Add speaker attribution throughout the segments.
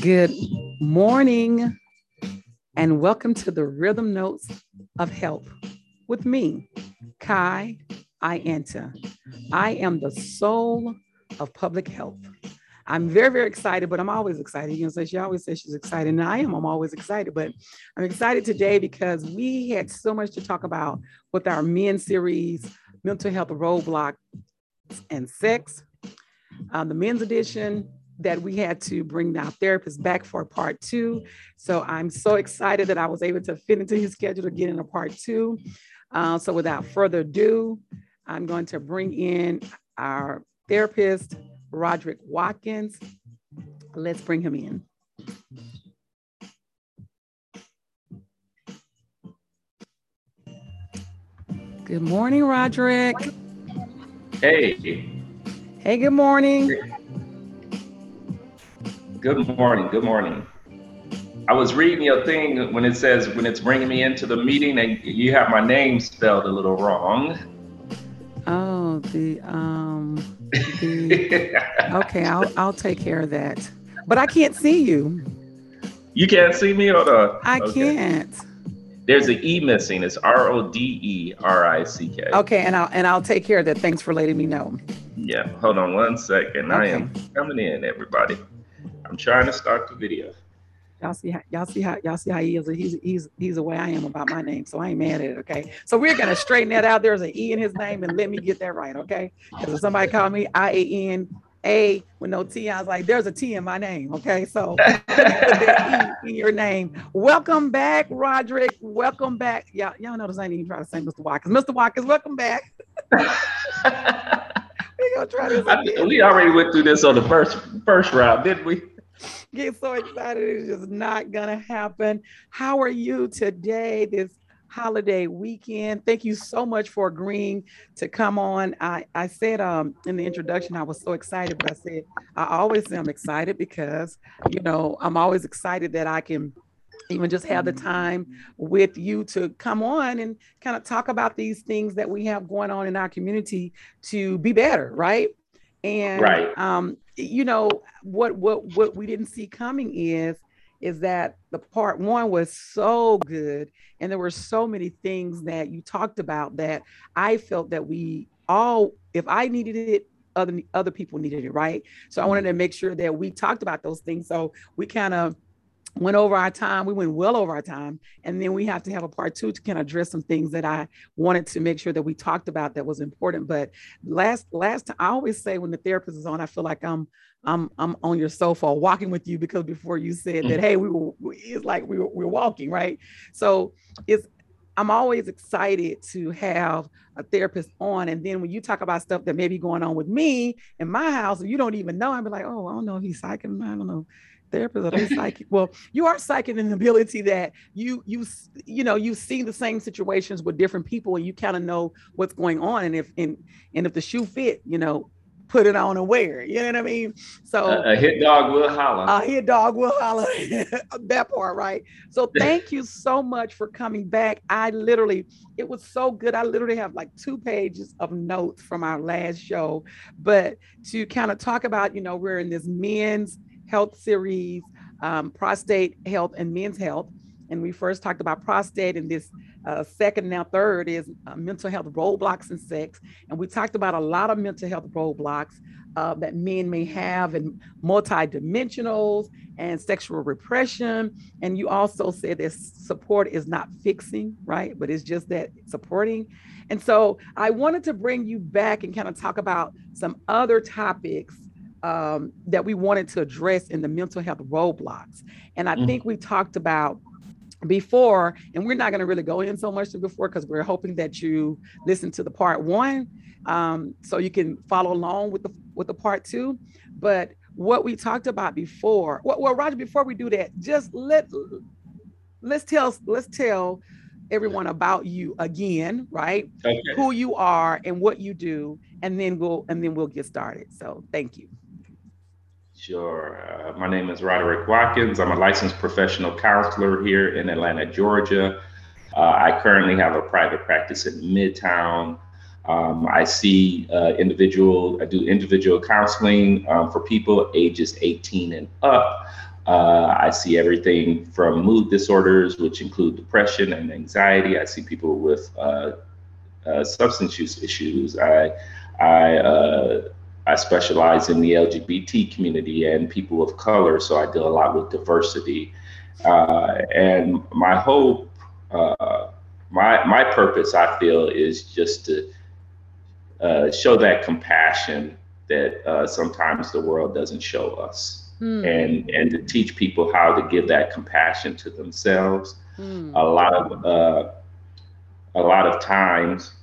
Speaker 1: Good morning, and welcome to the Rhythm Notes of Health with me, Kai Ianta. I am the soul of public health. I'm very, very excited, but I'm always excited. You know, so she always says she's excited, and I am. I'm always excited, but I'm excited today because we had so much to talk about with our men series, mental health roadblock and sex. Um, the men's edition that we had to bring our therapist back for part two. So I'm so excited that I was able to fit into his schedule to get in a part two. Uh, so without further ado, I'm going to bring in our therapist, Roderick Watkins. Let's bring him in. Good morning, Roderick.
Speaker 2: Hey.
Speaker 1: Hey, good morning.
Speaker 2: Good morning. Good morning. I was reading your thing when it says when it's bringing me into the meeting and you have my name spelled a little wrong.
Speaker 1: Oh, the um the Okay, I'll I'll take care of that. But I can't see you.
Speaker 2: You can't see me or the
Speaker 1: I okay. can't.
Speaker 2: There's an E missing. It's R O D E R I C K.
Speaker 1: Okay, and I'll and I'll take care of that. Thanks for letting me know.
Speaker 2: Yeah, hold on one second. Okay. I am coming in, everybody. I'm trying to start the video.
Speaker 1: Y'all see how y'all see how y'all see how he is. He's he's he's the way I am about my name, so I ain't mad at it. Okay, so we're gonna straighten that out. There's an E in his name, and let me get that right. Okay, because if somebody called me I A N A with no T, I was like, there's a T in my name. Okay, so e in your name. Welcome back, Roderick. Welcome back. Y'all y'all notice I didn't even try to say Mr. Watkins. Mr. Watkins, welcome back.
Speaker 2: we gonna try this. Again. we already went through this on the first first round, didn't we?
Speaker 1: Get so excited. It's just not gonna happen. How are you today? This holiday weekend. Thank you so much for agreeing to come on. I, I said um, in the introduction I was so excited, but I said I always am excited because you know I'm always excited that I can even just have the time with you to come on and kind of talk about these things that we have going on in our community to be better, right? And right. um, you know what what what we didn't see coming is is that the part one was so good and there were so many things that you talked about that I felt that we all if I needed it other other people needed it, right? So I wanted mm-hmm. to make sure that we talked about those things. So we kind of went over our time. We went well over our time. And then we have to have a part two to kind of address some things that I wanted to make sure that we talked about that was important. But last last time I always say when the therapist is on, I feel like I'm I'm I'm on your sofa walking with you because before you said that, mm. hey, we were it's like we were we're walking, right? So it's I'm always excited to have a therapist on. And then when you talk about stuff that may be going on with me in my house, and you don't even know, I'd be like, oh, I don't know if he's psychic. I don't know therapist are they psychic well you are psychic in the ability that you you you know you see the same situations with different people and you kind of know what's going on and if and and if the shoe fit you know put it on and wear it you know what i mean? So
Speaker 2: a, a hit dog will holler.
Speaker 1: A hit dog will holler that part right? So thank you so much for coming back. I literally it was so good. I literally have like two pages of notes from our last show but to kind of talk about you know we're in this men's health series, um, prostate health and men's health. And we first talked about prostate, and this uh, second, now third, is uh, mental health roadblocks and sex. And we talked about a lot of mental health roadblocks uh, that men may have, and multidimensionals and sexual repression. And you also said that support is not fixing, right? But it's just that supporting. And so I wanted to bring you back and kind of talk about some other topics um, that we wanted to address in the mental health roadblocks. And I mm think we talked about before, and we're not going to really go in so much to before because we're hoping that you listen to the part one, um, so you can follow along with the with the part two. But what we talked about before, well, well Roger, before we do that, just let let's tell let's tell everyone about you again, right? Okay. Who you are and what you do, and then we'll and then we'll get started. So thank you.
Speaker 2: Sure. Uh, my name is Roderick Watkins. I'm a licensed professional counselor here in Atlanta, Georgia. Uh, I currently have a private practice in Midtown. Um, I see uh, individual, I do individual counseling um, for people ages 18 and up. Uh, I see everything from mood disorders, which include depression and anxiety. I see people with uh, uh, substance use issues. I, I, uh, I specialize in the LGBT community and people of color, so I deal a lot with diversity. Uh, and my hope, uh, my my purpose, I feel, is just to show that compassion that sometimes the world doesn't show us mm. and and to teach people how to give that compassion to themselves. Mm. A lot of uh, a lot of times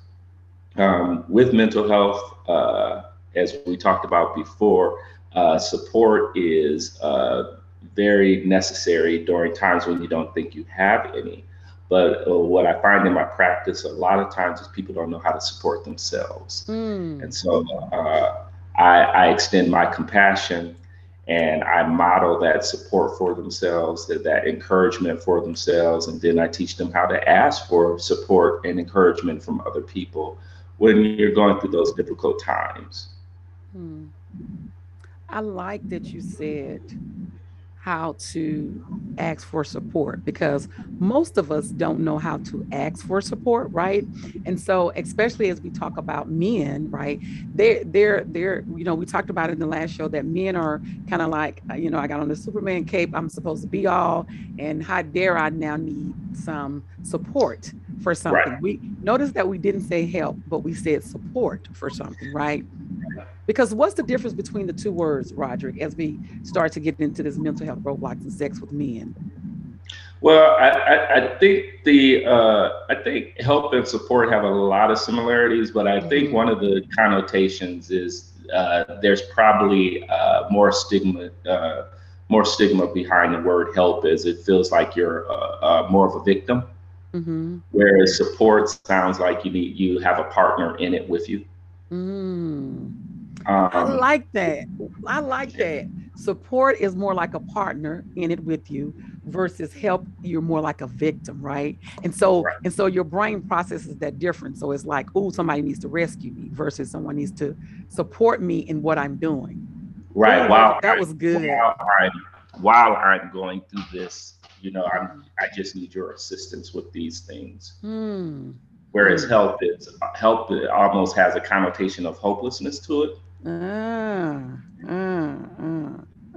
Speaker 2: um, with mental health, uh, as we talked about before, uh, support is uh, very necessary during times when you don't think you have any. But uh, what I find in my practice a lot of times is people don't know how to support themselves. Mm. And so uh, I, I, extend my compassion and I model that support for themselves, that, that encouragement for themselves, and then I teach them how to ask for support and encouragement from other people when you're going through those difficult times. Hmm.
Speaker 1: I like that you said how to ask for support because most of us don't know how to ask for support, right? And so, especially as we talk about men, right? They're, they're, they're, you know, we talked about in the last show that men are kind of like, uh, you know, I got on the Superman cape, I'm supposed to be all, and how dare I now need some support for something? Right. We notice that we didn't say help, but we said support for something, right? Because what's the difference between the two words, Roderick, as we start to get into this mental health roadblocks and sex with men?
Speaker 2: Well, I, I, I think the uh, I think help and support have a lot of similarities, but I mm-hmm. think one of the connotations is uh, there's probably uh, more stigma uh, more stigma behind the word help, as it feels like you're uh, uh, more of a victim, mm-hmm. whereas support sounds like you need you have a partner in it with you.
Speaker 1: Mm. Um, I like that. I like that. Support is more like a partner in it with you versus help you're more like a victim, right? And so right. and so your brain processes that different. So it's like, oh, somebody needs to rescue me versus someone needs to support me in what I'm doing.
Speaker 2: Right. wow.
Speaker 1: That was good.
Speaker 2: While I'm, while I'm going through this, you know, I'm I just need your assistance with these things. Hmm. Whereas help is help almost has a connotation of hopelessness to it. Uh,
Speaker 1: uh,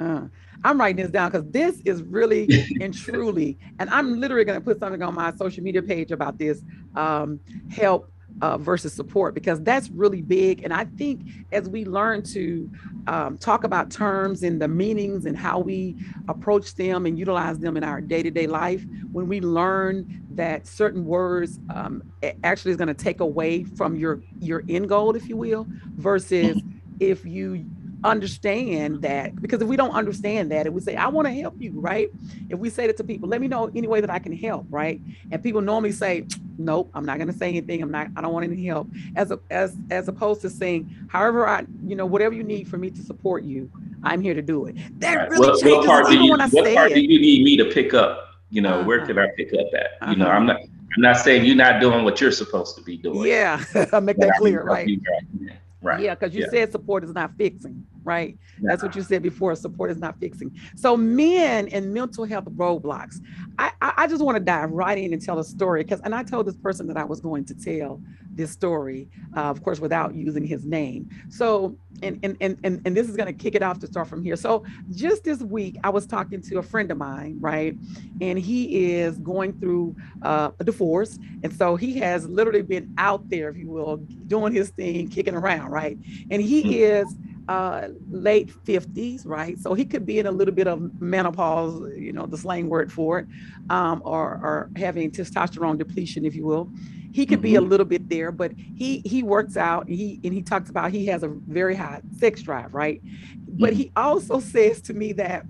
Speaker 1: uh. I'm writing this down because this is really and truly, and I'm literally going to put something on my social media page about this um, help uh, versus support because that's really big. And I think as we learn to um, talk about terms and the meanings and how we approach them and utilize them in our day to day life, when we learn that certain words um, actually is going to take away from your your end goal, if you will, versus if you understand that because if we don't understand that and we say i want to help you right if we say that to people let me know any way that i can help right and people normally say nope i'm not going to say anything i'm not i don't want any help as a, as as opposed to saying however i you know whatever you need for me to support you i'm here to do it that right. really what, changes what part,
Speaker 2: do you, what part it. do you need me to pick up you know uh-huh. where can i pick up at uh-huh. you know uh-huh. i'm not i'm not saying you're not doing what you're supposed to be doing
Speaker 1: yeah i make that clear right
Speaker 2: Right.
Speaker 1: Yeah, because you yeah. said support is not fixing, right? Yeah. That's what you said before. Support is not fixing. So men and mental health roadblocks. I, I, I just want to dive right in and tell a story because, and I told this person that I was going to tell this story, uh, of course, without using his name. So, and and and and, and this is going to kick it off to start from here. So, just this week, I was talking to a friend of mine, right, and he is going through uh, a divorce, and so he has literally been out there, if you will, doing his thing, kicking around, right, and he mm-hmm. is uh, late 50s, right? So he could be in a little bit of manopause, you know, the slang word for it, um, or, or having testosterone depletion, if you will. He could mm-hmm. be a mm-hmm. little bit there, but he he works out. And he and he talks about he has a very high sex drive, right? But he also says to me that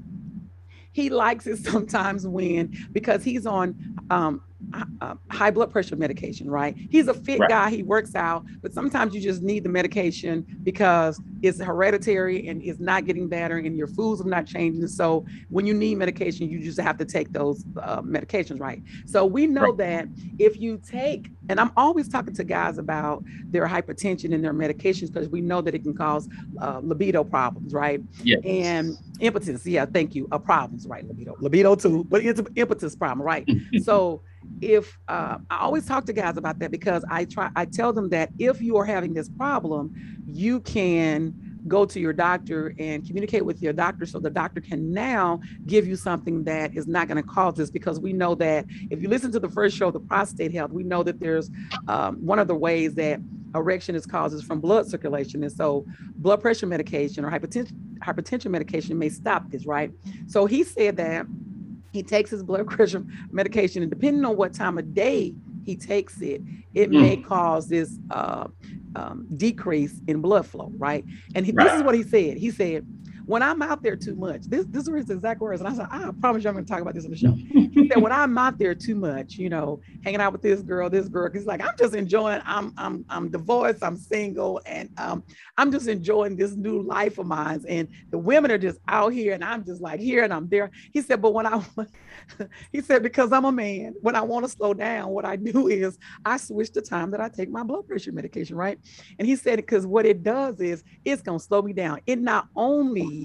Speaker 1: he likes it sometimes when because he's on um, uh, high blood pressure medication, right? He's a fit
Speaker 2: Right.
Speaker 1: guy, he works out, but sometimes you just need the medication because it's hereditary and it's not getting better and your foods are not changing. So when you need medication, you just have to take those uh, medications, right? So we know
Speaker 2: Right.
Speaker 1: that if you take, and I'm always talking to guys about their hypertension and their medications because we know that it can cause uh, libido problems, right?
Speaker 2: Yeah.
Speaker 1: And impotence, yeah, thank you. Uh, problems, right? Libido, libido too, but it's an impotence problem, right? so if uh, I always talk to guys about that because I try, I tell them that if you are having this problem, you can go to your doctor and communicate with your doctor so the doctor can now give you something that is not going to cause this because we know that if you listen to the first show the prostate health we know that there's um, one of the ways that erection is caused is from blood circulation. And so blood pressure medication or hypertension hypertension medication may stop this right? So he said that he takes his blood pressure medication and depending on what time of day he takes it it may cause this uh, um, decrease in blood flow right? And he, this is what he said. He said when i'm out there too much this this were his exact words and i said i promise you i'm going to talk about this on the show. He said when i'm out there too much you know hanging out with this girl this girl he's like i'm just enjoying i'm i'm i'm divorced i'm single and um i'm just enjoying this new life of mine and the women are just out here and i'm just like here and i'm there. He said but when i he said because i'm a man when i want to slow down what i do is i switch the time that i take my blood pressure medication right? And he said because what it does is it's going to slow me down. It not only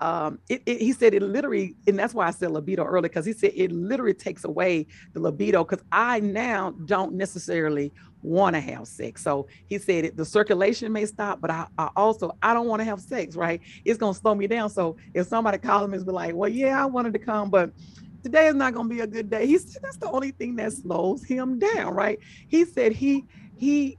Speaker 1: um, it, it, he said it literally, and that's why I said libido early, because he said it literally takes away the libido. Because I now don't necessarily want to have sex. So he said it, the circulation may stop, but I, I also I don't want to have sex. Right? It's gonna slow me down. So if somebody calls me and be like, "Well, yeah, I wanted to come, but today is not gonna be a good day," he said that's the only thing that slows him down. Right? He said he he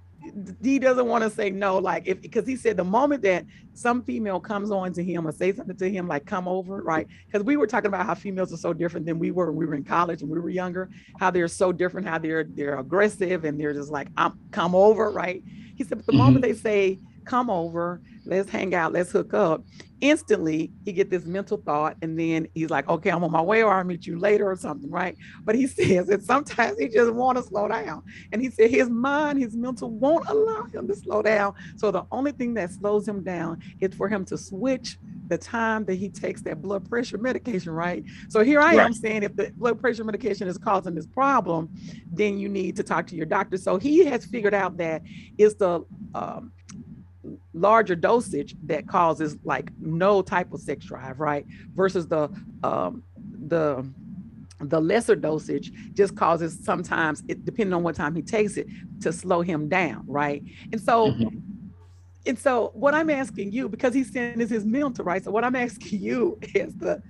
Speaker 1: he doesn't want to say no, like if because he said the moment that some female comes on to him or say something to him, like come over, right? Because we were talking about how females are so different than we were when we were in college and we were younger, how they're so different, how they're they're aggressive and they're just like, I'm come over, right? He said, but the mm-hmm. moment they say, come over, let's hang out, let's hook up, instantly he get this mental thought and then he's like, okay, I'm on my way or I'll meet you later or something, right? But he says that sometimes he just want to slow down. And he said his mind, his mental won't allow him to slow down. So the only thing that slows him down is for him to switch the time that he takes that blood pressure medication, right? So here I am saying if the blood pressure medication is causing this problem, then you need to talk to your doctor. So he has figured out that it's the um, larger dosage that causes like no type of sex drive, right? Versus the um, the the lesser dosage just causes sometimes it depending on what time he takes it to slow him down, right? And so
Speaker 2: Mhm.
Speaker 1: and so what I'm asking you, because he's saying is mental, right? So what I'm asking you is the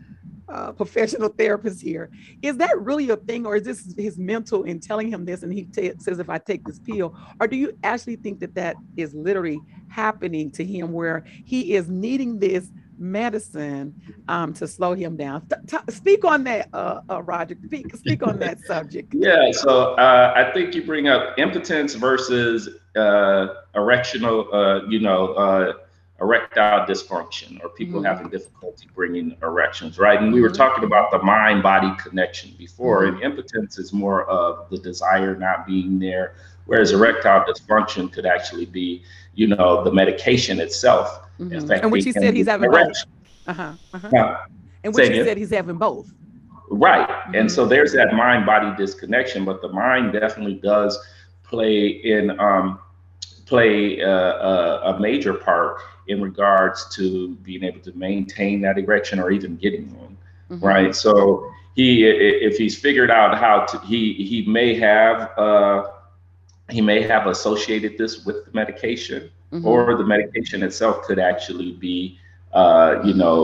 Speaker 1: uh, professional therapist here, is that really a thing, or is this his mental in telling him this, and he ta- says if I take this pill, or do you actually think that that is literally happening to him, where he is needing this medicine um, to slow him down? T- t- speak on that, uh, uh, Roger. Speak, speak on that subject.
Speaker 2: Yeah, so uh, I think you bring up impotence versus uh, erectional, uh, you know, erectile dysfunction or people
Speaker 1: Mhm.
Speaker 2: having difficulty bringing erections, right? And we were
Speaker 1: Mhm.
Speaker 2: talking about the mind body connection before, and impotence is more of the desire not being there, whereas erectile dysfunction could actually be, you know, the medication itself.
Speaker 1: Mhm.
Speaker 2: affecting
Speaker 1: And which he said he's having both. Uh-huh, uh-huh.
Speaker 2: Now,
Speaker 1: And
Speaker 2: Say
Speaker 1: which he
Speaker 2: again?
Speaker 1: said he's having both.
Speaker 2: Right. And so there's that mind body disconnection, but the mind definitely does play in um, play a, a, a major part in regards to being able to maintain that erection or even getting one.
Speaker 1: Mhm.
Speaker 2: Right. So he, if he's figured out how to, he he may have uh, he may have associated this with the medication,
Speaker 1: Mhm.
Speaker 2: or the medication itself could actually be, uh, you know,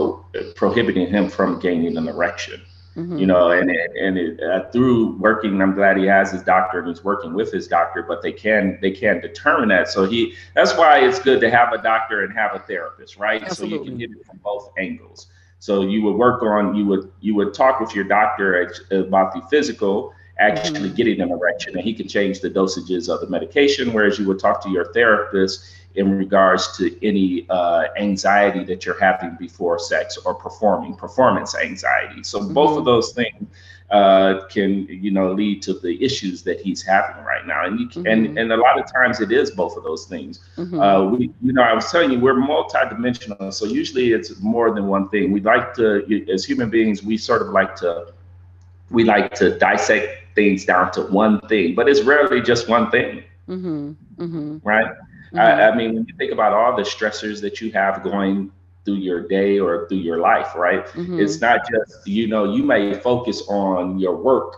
Speaker 2: prohibiting him from gaining an erection
Speaker 1: Mhm.
Speaker 2: you know, and it, and it, uh, through working, I'm glad he has his doctor and he's working with his doctor, but they can they can determine that. So he that's why it's good to have a doctor and have a therapist, right? Absolutely. So you can hit it from both angles. So you would work on you would you would talk with your doctor about the physical actually
Speaker 1: Mhm.
Speaker 2: getting an erection, and he can change the dosages of the medication. Whereas you would talk to your therapist in regards to any uh, anxiety that you're having before sex or performing performance anxiety. So both
Speaker 1: Mhm.
Speaker 2: of those things uh, can you know lead to the issues that he's having right now and you can, mm-hmm. and and a lot of times it is both of those things mm-hmm. uh, we you know i was telling you we're multidimensional so usually it's more than one thing we like to as human beings we sort of like to we like to dissect things down to one thing but it's rarely just one thing mm-hmm. mm-hmm. right I, I mean when you think about all the stressors that you have going through your day or through your life, right? Mm-hmm. It's not just, you know, you may focus on your work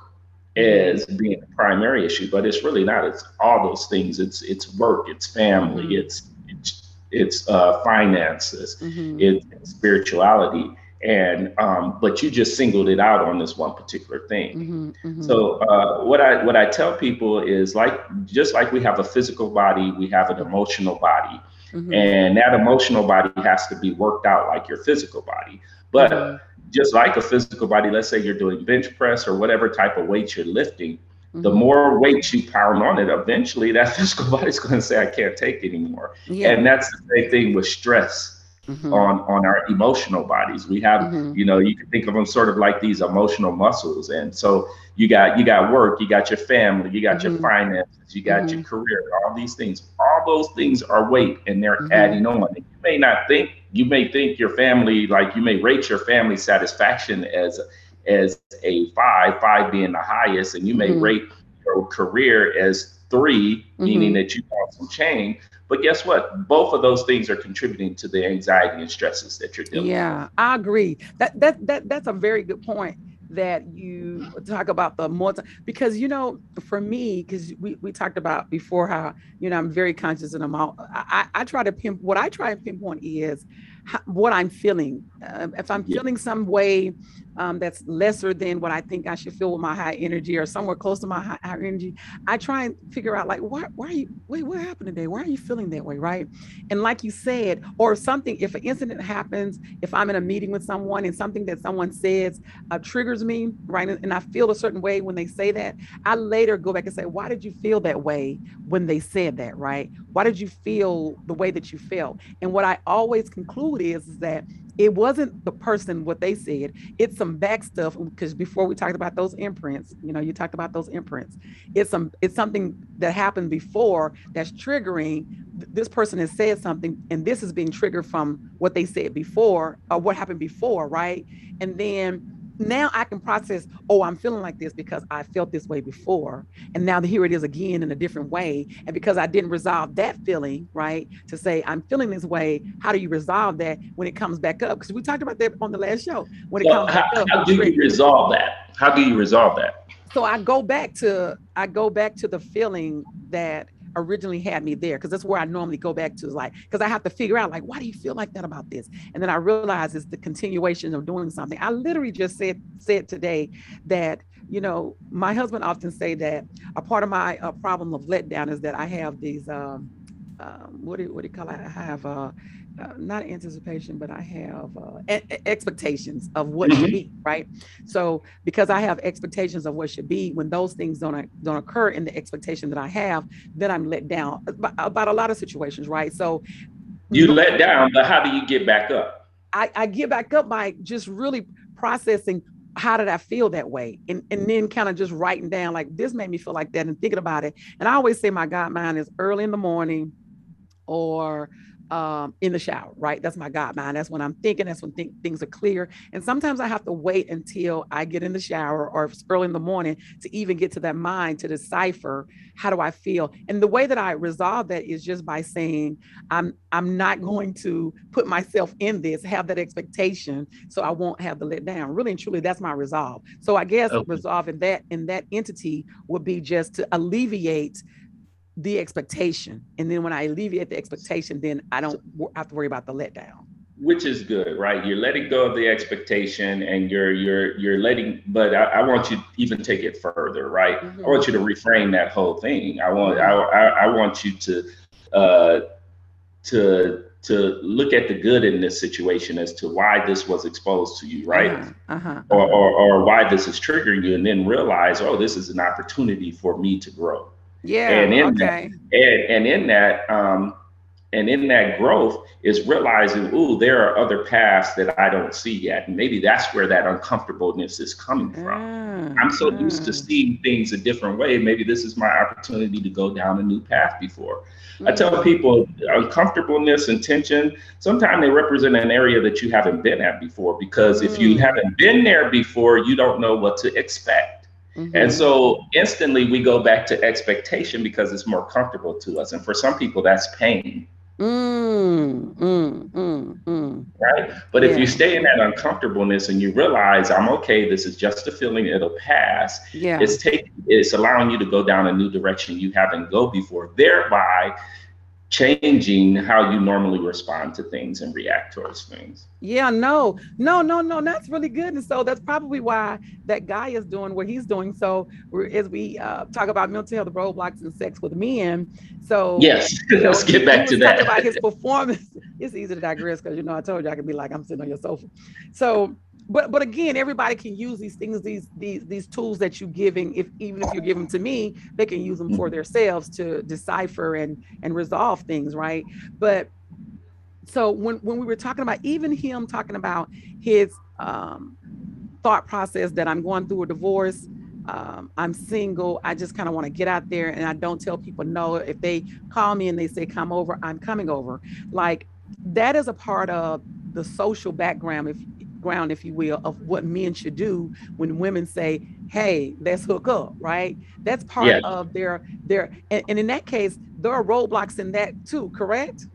Speaker 2: as being the primary issue, but it's really not. It's all those things. It's it's work, it's family, mm-hmm. it's it's it's uh, finances, mm-hmm. it's spirituality, and um, but you just singled it out on this one particular thing. Mm-hmm, mm-hmm. So uh, what I what I tell people is like just like we have a physical body, we have an emotional body, Mm-hmm. And that emotional body has to be worked out like your physical body. But mm-hmm. just like a physical body, let's say you're doing bench press or whatever type of weight you're lifting, mm-hmm. the more weight you pound on it, eventually that physical body's going to say, I can't take anymore. Yeah. And that's the same thing with stress. Mm-hmm. on on our emotional bodies we have mm-hmm. you know you can think of them sort of like these emotional muscles and so you got you got work you got your family you got your mm-hmm. finances you got your mm-hmm. career all these things all those things are weight and they're mm-hmm. adding on you may not think you may think your family like you may rate your family satisfaction as as a five five being the highest and you may mm-hmm. rate your career as 3 mm-hmm. meaning that you want some change but guess what both of those things are contributing to the anxiety and stresses that you're dealing
Speaker 1: yeah with. i agree that that that that's a very good point that you talk about the more because you know for me because we, we talked about before how you know i'm very conscious and i'm all i, I try to pin what i try and pinpoint is how, what i'm feeling uh, if i'm feeling some way um, that's lesser than what I think I should feel with my high energy or somewhere close to my high, high energy, I try and figure out like, why, why are you, wait, what happened today? Why are you feeling that way? Right. And like you said, or something, if an incident happens, if I'm in a meeting with someone and something that someone says uh, triggers me, right. And I feel a certain way when they say that, I later go back and say, why did you feel that way when they said that? Right. Why did you feel the way that you felt? And what I always conclude is, is that it wasn't the person what they said. It's some back stuff because before we talked about those imprints you know you talked about those imprints. It's some it's something that happened before that's triggering this person has said something and this is being triggered from what they said before or what happened before right? And then now I can process, oh, I'm feeling like this because I felt this way before. And now here it is again in a different way. And because I didn't resolve that feeling, right, to say, I'm feeling this way, how do you resolve that when it comes back up? Because we talked about that on the last show. When it
Speaker 2: well, comes how, back up. How do you resolve that? How do you resolve that?
Speaker 1: So I go back to I go back to the feeling that originally had me there because that's where I normally go back to is like because I have to figure out like why do you feel like that about this? And then I realize it's the continuation of doing something. I literally just said said today that you know my husband often say that a part of my uh, problem of letdown is that I have these um, um, what do what do you call it? I have uh, uh, not anticipation, but I have uh, a- expectations of what mm-hmm. should be, right? So because I have expectations of what should be, when those things don't don't occur in the expectation that I have, then I'm let down about, about a lot of situations, right? So
Speaker 2: you let down, but how do you get back up?
Speaker 1: I, I get back up by just really processing how did I feel that way? And, and then kind of just writing down like this made me feel like that and thinking about it. And I always say my God mind is early in the morning or um, in the shower, right? That's my God mind. That's when I'm thinking. That's when th- things are clear. And sometimes I have to wait until I get in the shower or early in the morning to even get to that mind to decipher how do I feel. And the way that I resolve that is just by saying I'm I'm not going to put myself in this, have that expectation, so I won't have the let down. Really and truly, that's my resolve. So I guess okay. resolving that in that entity would be just to alleviate the expectation. And then when I alleviate the expectation, then I don't have to worry about the letdown.
Speaker 2: Which is good, right? You're letting go of the expectation and you're you're you're letting, but I, I want you to even take it further, right? Mm-hmm. I want you to reframe that whole thing. I want I, I, I want you to uh to to look at the good in this situation as to why this was exposed to you, right? Uh-huh, uh-huh, or, or, or why this is triggering you, and then realize, oh, this is an opportunity for me to grow.
Speaker 1: Yeah. And in
Speaker 2: okay. that, and, and in that, um, and in that growth is realizing, ooh, there are other paths that I don't see yet. And maybe that's where that uncomfortableness is coming from. Mm, I'm so mm. used to mm. seeing things a different way. Maybe this is my opportunity to go down a new path before. Mm. I tell mm. people uncomfortableness and tension, sometimes they represent an area that you haven't been at before. Because if you mm. haven't been there before, you don't know what to expect. Mm-hmm. And so instantly we go back to expectation because it's more comfortable to us. And for some people, that's pain. Mm, mm, mm, mm. Right. But yeah. if you stay in that uncomfortableness and you realize I'm okay, this is just a feeling, it'll pass. Yeah. It's taking it's allowing you to go down a new direction you haven't go before, thereby changing how you normally respond to things and react towards things.
Speaker 1: Yeah, no, no, no, no, that's really good. And so that's probably why that guy is doing what he's doing. So as we uh, talk about mental health roadblocks and sex with men, so
Speaker 2: yes, let's get back to that.
Speaker 1: about his performance. It's easy to digress because you know I told you I could be like I'm sitting on your sofa. So but but again, everybody can use these things, these these these tools that you're giving. If even if you give them to me, they can use them for mm-hmm. themselves to decipher and and resolve things, right? But so when when we were talking about even him talking about his um, thought process that I'm going through a divorce, um, I'm single. I just kind of want to get out there and I don't tell people no. If they call me and they say come over, I'm coming over. Like that is a part of the social background. If ground, if you will, of what men should do when women say, "Hey, let's hook up," right? That's part yes. of their their, and, and, in that case, there are roadblocks in that too. Correct?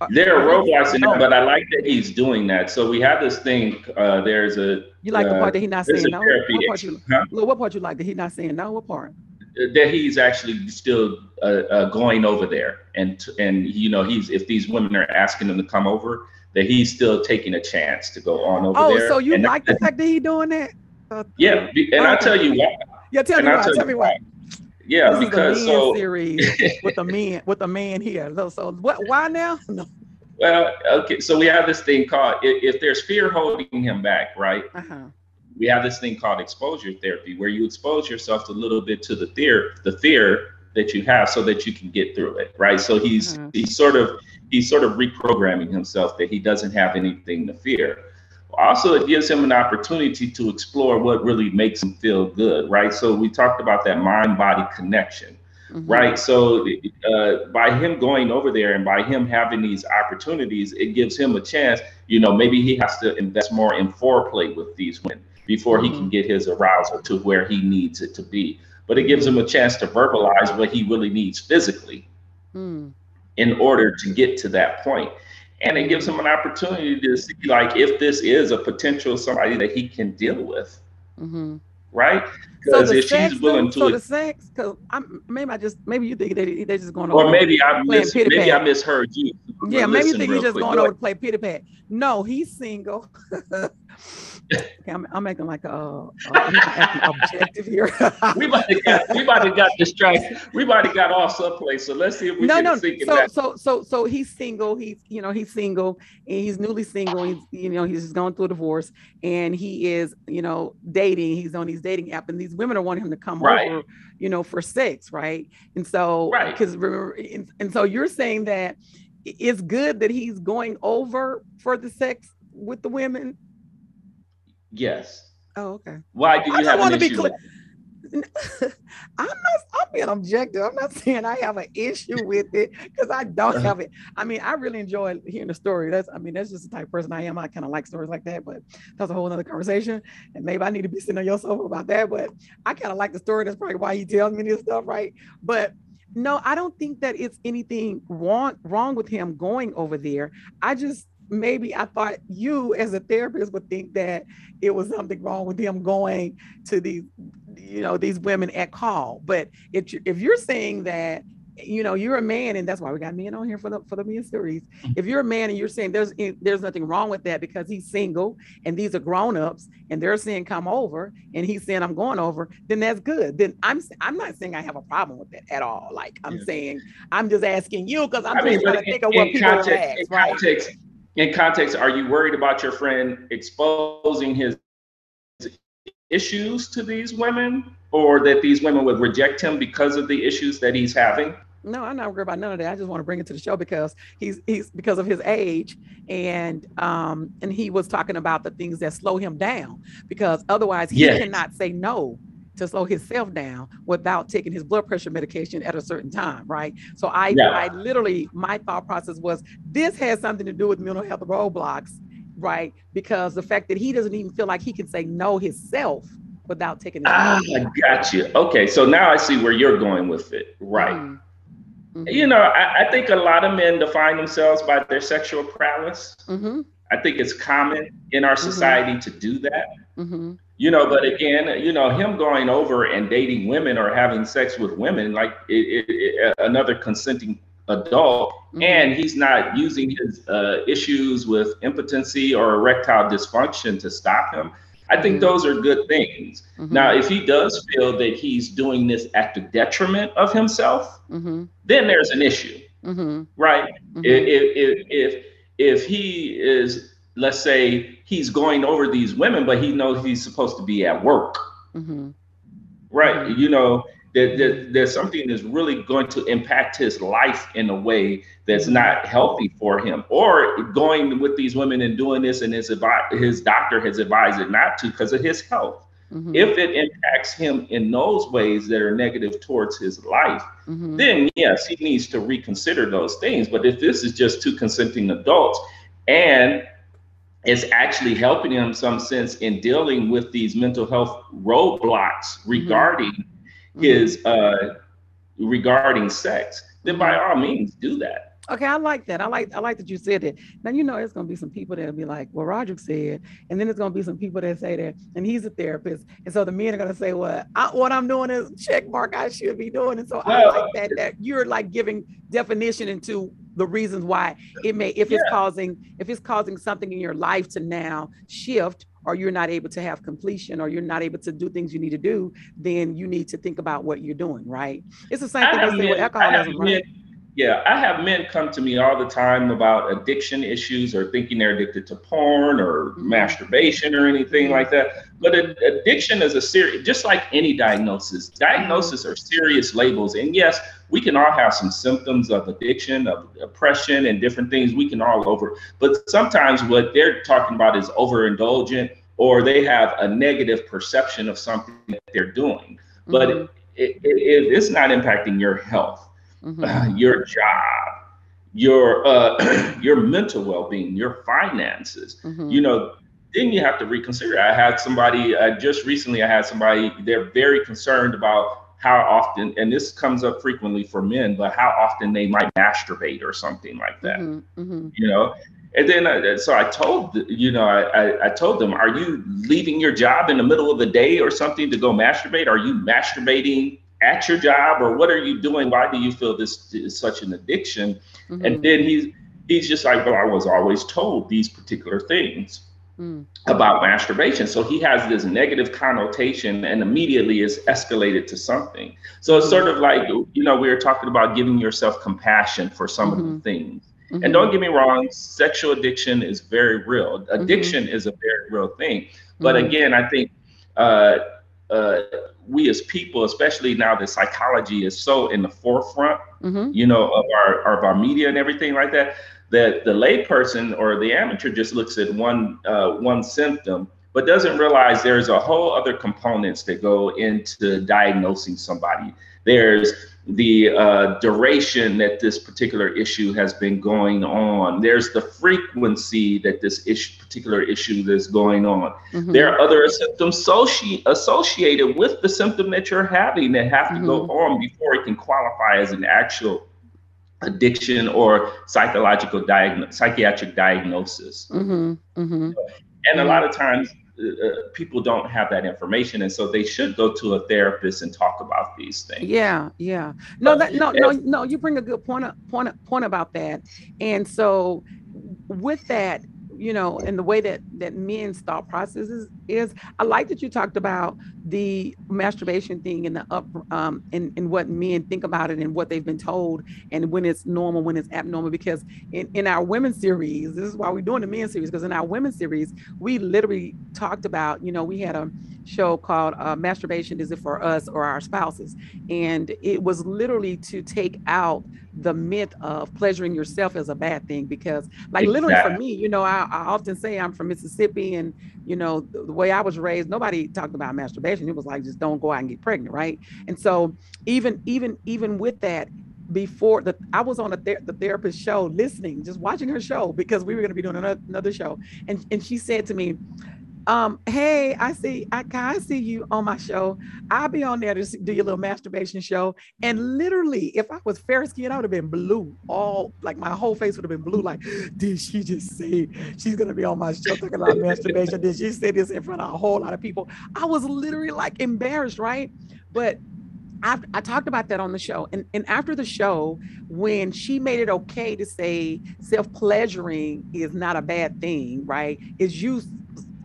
Speaker 2: Uh, there are roadblocks in that, but I like that he's doing that. So we have this thing. Uh, there's a.
Speaker 1: You like uh, the part that he's not saying no. What part, you, huh? what part you like that he's not saying no? What part?
Speaker 2: that he's actually still uh, uh, going over there and and you know he's if these women are asking him to come over that he's still taking a chance to go on over
Speaker 1: oh,
Speaker 2: there.
Speaker 1: Oh, so you and like the fact that he's doing that?
Speaker 2: Uh, yeah, and I'll tell you why.
Speaker 1: Yeah, tell me why. Tell, tell me why.
Speaker 2: Yeah, this because
Speaker 1: is
Speaker 2: so
Speaker 1: series with the man with the man here. So, so what? Why now? No.
Speaker 2: Well, okay. So we have this thing called if, if there's fear holding him back, right? Uh-huh. We have this thing called exposure therapy, where you expose yourself a little bit to the fear, the fear that you have, so that you can get through it, right? So he's uh-huh. he's sort of he's sort of reprogramming himself that he doesn't have anything to fear. Also, it gives him an opportunity to explore what really makes him feel good, right? So we talked about that mind-body connection, mm-hmm. right? So uh, by him going over there and by him having these opportunities, it gives him a chance. You know, maybe he has to invest more in foreplay with these women before mm-hmm. he can mm-hmm. get his arousal to where he needs it to be. But it gives him a chance to verbalize what he really needs physically. Mm in order to get to that point. And it gives him an opportunity to see, like, if this is a potential somebody that he can deal with. Mm-hmm. Right?
Speaker 1: Because so if she's willing to. So the sex, because I'm maybe I just maybe you think they they're just going
Speaker 2: over. Or maybe I mis- maybe I misheard you.
Speaker 1: Yeah, maybe you think he's just quick. going over to play pity pat. No, he's single. okay, I'm, I'm acting like a, uh, uh objective here.
Speaker 2: we might have got we might have got distracted. We might have got off someplace. So let's see if we no, can no.
Speaker 1: Think so so so so he's single. He's you know he's single and he's newly single. He's you know he's just going through a divorce and he is you know dating. He's on these dating app and these women are wanting him to come right. over you know for sex, right? And so right because remember and, and so you're saying that it's good that he's going over for the sex with the women
Speaker 2: Yes.
Speaker 1: Oh, okay.
Speaker 2: Why do you I have want to be clear.
Speaker 1: I'm not. I'm being objective. I'm not saying I have an issue with it because I don't uh-huh. have it. I mean, I really enjoy hearing the story. That's. I mean, that's just the type of person I am. I kind of like stories like that, but that's a whole other conversation. And maybe I need to be sitting on your sofa about that. But I kind of like the story. That's probably why he tells me this stuff, right? But no, I don't think that it's anything wrong wrong with him going over there. I just maybe I thought you as a therapist would think that it was something wrong with him going to these, you know, these women at call. But if if you're saying that, you know, you're a man, and that's why we got men on here for the for the men series. Mm-hmm. If you're a man and you're saying there's there's nothing wrong with that because he's single and these are grown ups and they're saying come over and he's saying I'm going over, then that's good. Then I'm I'm not saying I have a problem with that at all. Like I'm yeah. saying I'm just asking you because I'm I mean, trying to think of what people context, ask, right?
Speaker 2: Context, in context, are you worried about your friend exposing his issues to these women or that these women would reject him because of the issues that he's having?
Speaker 1: No, I'm not worried about none of that. I just want to bring it to the show because he's he's because of his age and um and he was talking about the things that slow him down because otherwise he yes. cannot say no to slow himself down without taking his blood pressure medication at a certain time, right? So I yeah. I literally my thought process was this has something to do with mental health roadblocks, right? Because the fact that he doesn't even feel like he can say no himself without taking.
Speaker 2: Ah, I got you. Okay, so now I see where you're going with it, right? Mm-hmm. Mm-hmm. You know, I, I, think a lot of men define themselves by their sexual prowess. Mm-hmm. I think it's common in our mm-hmm. society to do that. Mm-hmm. You know, but again, you know, him going over and dating women or having sex with women, like it, it, it, another consenting adult, mm-hmm. and he's not using his uh, issues with impotency or erectile dysfunction to stop him. I think mm-hmm. those are good things. Mm-hmm. Now, if he does feel that he's doing this at the detriment of himself, mm-hmm. then there's an issue, mm-hmm. right? Mm-hmm. If, if, if if he is, let's say, he's going over these women, but he knows he's supposed to be at work, right? You know, that, that there's something that's really going to impact his life in a way that's not healthy for him or going with these women and doing this and his his doctor has advised it not to because of his health mm-hmm. if it impacts him in those ways that are negative towards his life mm-hmm. then yes he needs to reconsider those things but if this is just two consenting adults and it's actually helping him some sense in dealing with these mental health roadblocks mm-hmm. regarding mm-hmm. His uh, regarding sex, then by all means do that.
Speaker 1: Okay, I like that. I like I like that you said it. Now you know it's gonna be some people that'll be like, well, Roderick said, and then it's gonna be some people that say that, and he's a therapist, and so the men are gonna say, well, I, what I'm doing is check mark I should be doing, and so I like that that you're like giving definition into the reasons why it may if it's causing if it's causing something in your life to now shift or you're not able to have completion or you're not able to do things you need to do, then you need to think about what you're doing, right? It's the same thing with alcoholism, right?
Speaker 2: Yeah, I have men come to me all the time about addiction issues or thinking they're addicted to porn or mm-hmm. masturbation or anything like that. But addiction is a serious, just like any diagnosis. Diagnosis are serious labels, and yes, we can all have some symptoms of addiction, of oppression, and different things. We can all over, but sometimes what they're talking about is overindulgent, or they have a negative perception of something that they're doing. But mm-hmm. it, it, it, it's not impacting your health mm-hmm. your job, your uh, your mental well-being, your finances. Mm-hmm. You know, then you have to reconsider. I had somebody uh, just recently. I had somebody. They're very concerned about how often, and this comes up frequently for men, but how often they might masturbate or something like that. Mm-hmm. mm-hmm. You know, and then uh, so I told you know I, I, I told them, are you leaving your job in the middle of the day or something to go masturbate? Are you masturbating at your job or what are you doing? Why do you feel this is such an addiction? Mm-hmm. And then he's he's just like, well, I was always told these particular things mm. about masturbation. So he has this negative connotation and immediately is escalated to something. So it's sort of like, you know, we were talking about giving yourself compassion for some mm-hmm. of the mm-hmm. things. Mm-hmm. And don't get me wrong, sexual addiction is very real. Mm-hmm. Addiction is a very real thing. But mm-hmm. again, I think uh, uh, we as people, especially now that psychology is so in the forefront, mm-hmm. you know, of our of our media and everything like that, that the layperson or the amateur just looks at one uh, one symptom, but doesn't realize there's a whole other components that go into diagnosing somebody. There's the uh, duration that this particular issue has been going on. There's the frequency that this issue, particular issue is going on. Mm-hmm. There are other symptoms associ- associated with the symptom that you're having that have to mm-hmm. go on before it can qualify as an actual addiction or psychological diagnosis, psychiatric diagnosis. Mm-hmm. mm-hmm. And a lot of times uh, people don't have that information, and so they should go to a therapist and talk about these things.
Speaker 1: Yeah, yeah. No, that no, no, no. You bring a good point point point about that, and so with that, you know, and the way that that men's thought processes is I like that you talked about the masturbation thing and the up um and, and what men think about it and what they've been told and when it's normal, when it's abnormal. Because in, in our women's series, this is why we're doing the men series, because in our women's series, we literally talked about, you know, we had a show called uh, Masturbation Is It For Us or Our Spouses? And it was literally to take out the myth of pleasuring yourself as a bad thing because like exactly. literally for me you know I, I, often say i'm from mississippi and you know the, the, way i was raised nobody talked about masturbation. It was like just don't go out and get pregnant right? And so even even even with that before the I was on a ther- the therapist show listening, just watching her show because we were going to be doing another, another show, and and she said to me, um, hey, I see, I, I see you on my show. I'll be on there to do your little masturbation show. And literally, if I was fair skinned, I would have been blue. All like my whole face would have been blue. Like, did she just say she's gonna be on my show talking about masturbation? Did she say this in front of a whole lot of people? I was literally like embarrassed, right? But I, I, talked about that on the show. And, and after the show, when she made it okay to say self pleasuring is not a bad thing, right? It's you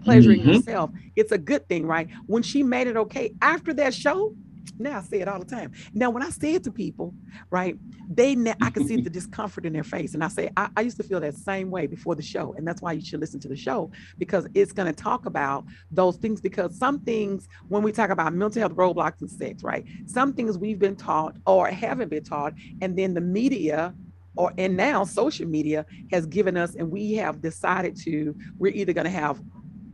Speaker 1: pleasuring mm-hmm. yourself, it's a good thing, right? When she made it okay after that show, now I say it all the time. Now, when I say it to people, right, they I can see the discomfort in their face, and I say I, I, used to feel that same way before the show, and that's why you should listen to the show because it's going to talk about those things. Because some things, when we talk about mental health roadblocks and sex, right, some things we've been taught or haven't been taught, and then the media or and now social media has given us and we have decided to we're either going to have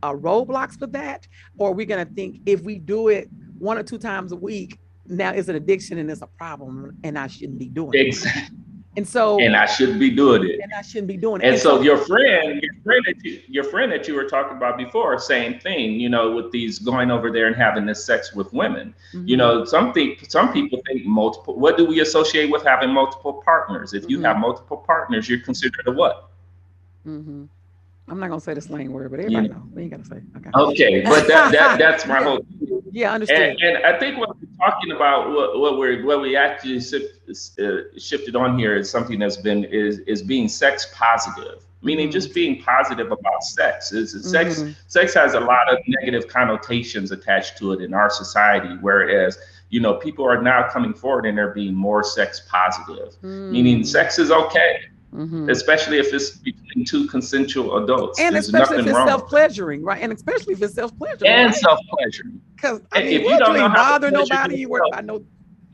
Speaker 1: uh, roadblocks for that, or we're going to think if we do it one or two times a week, now it's an addiction and it's a problem, and I shouldn't be doing
Speaker 2: exactly.
Speaker 1: it. And so,
Speaker 2: and I shouldn't be doing it.
Speaker 1: And I shouldn't be doing it.
Speaker 2: And, and so, so, your friend, your friend that you, your friend that you were talking about before, same thing. You know, with these going over there and having this sex with women. Mm-hmm. You know, some think some people think multiple. What do we associate with having multiple partners? If you mm-hmm. have multiple partners, you're considered a what?
Speaker 1: Mm-hmm. I'm not gonna say the slang word, but everybody yeah. know. We ain't gotta say.
Speaker 2: Okay. Okay, but that, that that's my whole. Thing.
Speaker 1: Yeah, I understand.
Speaker 2: And, and, I think what we're talking about, what, what we're what we actually shift, uh, shifted on here is something that's been is is being sex positive, meaning mm-hmm. just being positive about sex. Is sex mm-hmm. sex has a lot of negative connotations attached to it in our society, whereas you know people are now coming forward and they're being more sex positive, mm. meaning sex is okay Mm-hmm. Especially if it's between two consensual adults.
Speaker 1: And There's especially if it's self pleasuring, right? And especially if it's self pleasuring.
Speaker 2: And
Speaker 1: right?
Speaker 2: self pleasuring.
Speaker 1: Because I mean, if you don't know how bother nobody, you work by no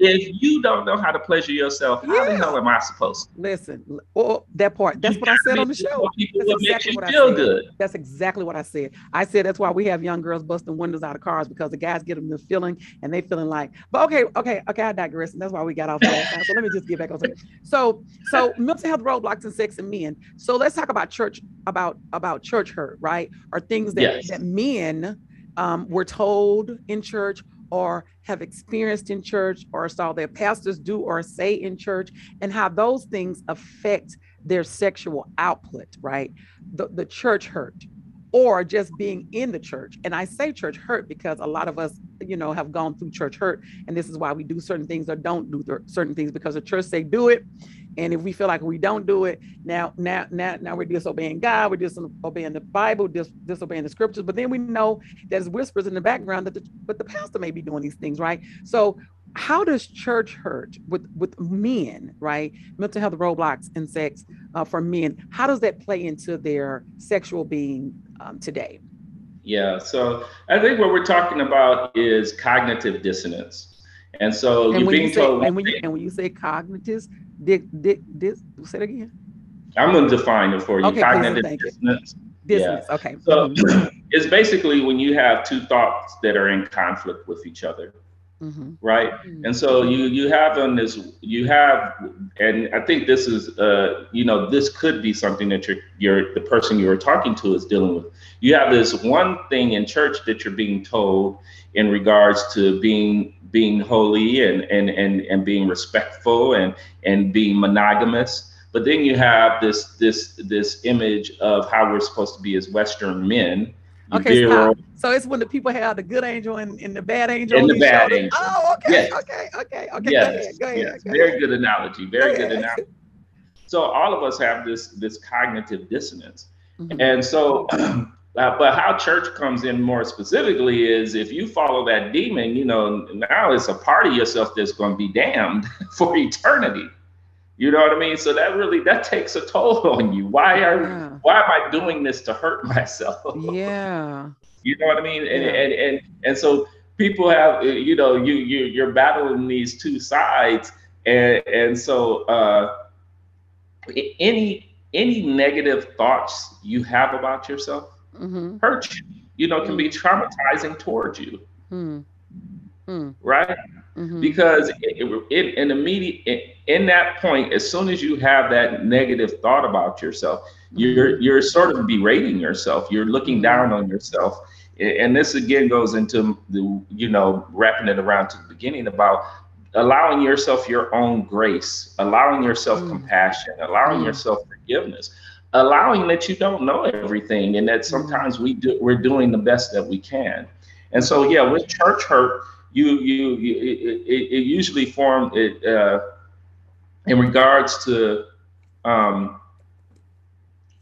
Speaker 2: if you don't know how to pleasure yourself, how yeah. the hell am I supposed to?
Speaker 1: Listen, oh, that part. That's you what I said on the show.
Speaker 2: That's exactly what I said. Good.
Speaker 1: That's exactly what I said. I said that's why we have young girls busting windows out of cars because the guys get them the feeling and they feeling like, but okay, okay, okay, I digress. And that's why we got off that. so let me just get back on it. So, so mental health roadblocks and sex and men. So let's talk about church, about about church hurt, right? Or things that, yes. that men um, were told in church or have experienced in church or saw their pastors do or say in church and how those things affect their sexual output, right? The, the church hurt or just being in the church. And I say church hurt because a lot of us, you know, have gone through church hurt. And this is why we do certain things or don't do certain things because the church say do it. And if we feel like we don't do it, now, now, now, now we're disobeying God, we're disobeying the Bible, dis- disobeying the scriptures. But then we know there's whispers in the background that the, but the pastor may be doing these things, right? So how does church hurt with with men right mental health roadblocks and sex uh, for men how does that play into their sexual being um, today
Speaker 2: yeah so i think what we're talking about is cognitive dissonance and so and you're being
Speaker 1: you say,
Speaker 2: told
Speaker 1: and when, you, and when you say cognitive dick dick this say it again?
Speaker 2: I'm going to define it for you.
Speaker 1: Okay,
Speaker 2: cognitive
Speaker 1: please, dissonance. Dissonance yeah. okay.
Speaker 2: So it's basically when you have two thoughts that are in conflict with each other Mm-hmm. right? Mm-hmm. and so you you have on this you have and i think this is uh you know this could be something that you're you're the person you are talking to is dealing with. You have this one thing in church that you're being told in regards to being being holy and and and, and being respectful and and being monogamous but then you have this this this image of how we're supposed to be as western men
Speaker 1: Okay, stop. So it's when the people have the good angel and, and the bad angel.
Speaker 2: And the bad angel.
Speaker 1: Oh, okay, yes. okay, okay, okay.
Speaker 2: Yes. Go ahead, go ahead, yes. Go Very good analogy. Very good analogy. So all of us have this this cognitive dissonance, mm-hmm. and so Uh, but how church comes in more specifically is if you follow that demon, you know, now it's a part of yourself that's going to be damned for eternity. You know what I mean? So that really that takes a toll on you. Why are yeah. why am I doing this to hurt myself?
Speaker 1: Yeah.
Speaker 2: you know what I mean? And, yeah. and and and so people have you know you you you're battling these two sides, and and so uh, any any negative thoughts you have about yourself mm-hmm. hurt you. You know, can be mm. traumatizing towards you. Mm-hmm. Right? Mm-hmm. Because it, it, in immediate in that point, as soon as you have that negative thought about yourself, you're mm-hmm. you're sort of berating yourself. You're looking mm-hmm. down on yourself, and this again goes into the you know wrapping it around to the beginning about allowing yourself your own grace, allowing yourself mm. compassion, allowing mm. yourself forgiveness, allowing that you don't know everything, and that mm. sometimes we do we're doing the best that we can. And so yeah, with church hurt you you, you it, it, usually form it uh, in regards to um,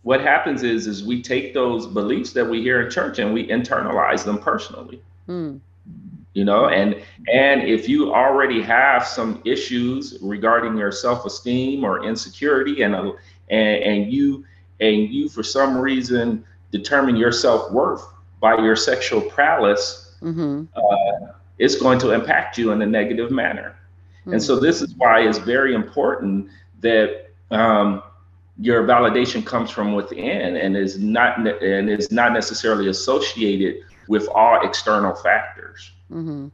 Speaker 2: what happens is is we take those beliefs that we hear in church and we internalize them personally. Mm. You know, and and if you already have some issues regarding your self-esteem or insecurity, and and, and you and you for some reason determine your self-worth by your sexual prowess, mm-hmm. uh, it's going to impact you in a negative manner. Mm-hmm. And so hmm. this is why it's very important that um, your validation comes from within and is not and is not necessarily associated with all external factors.
Speaker 1: Mm-hmm.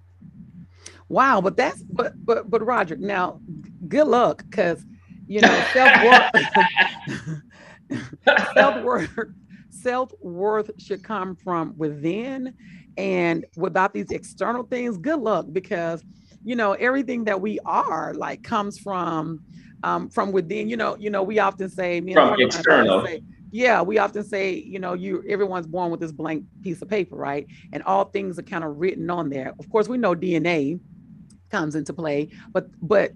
Speaker 1: Wow, but that's but but but Roger, now good luck because you know self worth self worth self worth should come from within and without these external things good luck because you know everything that we are like comes from um from within. You know you know we often say
Speaker 2: from external.
Speaker 1: say, yeah we often say you know you everyone's born with this blank piece of paper right? And all things are kind of written on there. Of course we know dna comes into play but but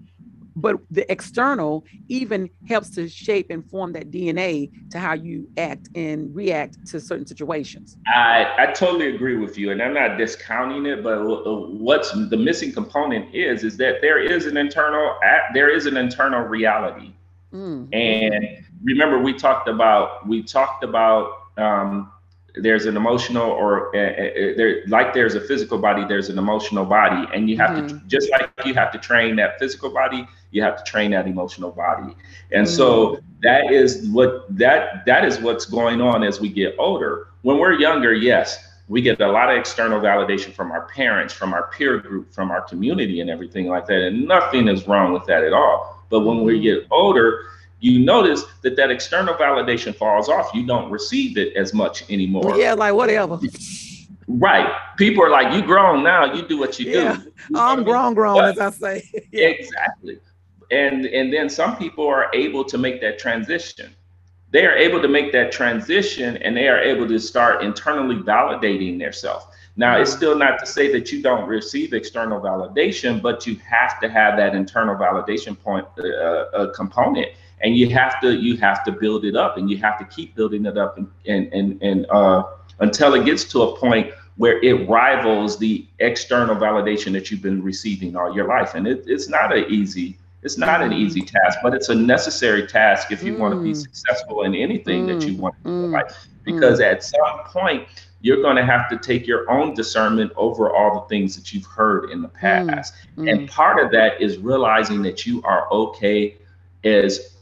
Speaker 1: but the external even helps to shape and form that DNA to how you act and react to certain situations.
Speaker 2: I, I totally agree with you, and I'm not discounting it. But what's the missing component is is that there is an internal there is an internal reality, mm. and remember we talked about we talked about um, there's an emotional or uh, uh, there like there's a physical body there's an emotional body and you have mm-hmm. to just like you have to train that physical body you have to train that emotional body and mm-hmm. so that is what that that is what's going on as we get older when we're younger yes we get a lot of external validation from our parents from our peer group from our community and everything like that and nothing is wrong with that at all but when mm-hmm. we get older you notice that that external validation falls off. You don't receive it as much anymore.
Speaker 1: Yeah, like whatever.
Speaker 2: Right. People are like, you grown now, you do what you yeah. do.
Speaker 1: You I'm grown, grown, but, as I say.
Speaker 2: yeah. Exactly. And and then some people are able to make that transition. They are able to make that transition and they are able to start internally validating themselves. Now, it's still not to say that you don't receive external validation, but you have to have that internal validation point uh, uh, component and you have to you have to build it up and you have to keep building it up and and and, and uh, until it gets to a point where it rivals the external validation that you've been receiving all your life and it, it's not an easy it's not an easy task but it's a necessary task if you mm. want to be successful in anything mm. that you want to do in mm. life because mm. at some point you're going to have to take your own discernment over all the things that you've heard in the mm. past and mm. part of that is realizing that you are okay as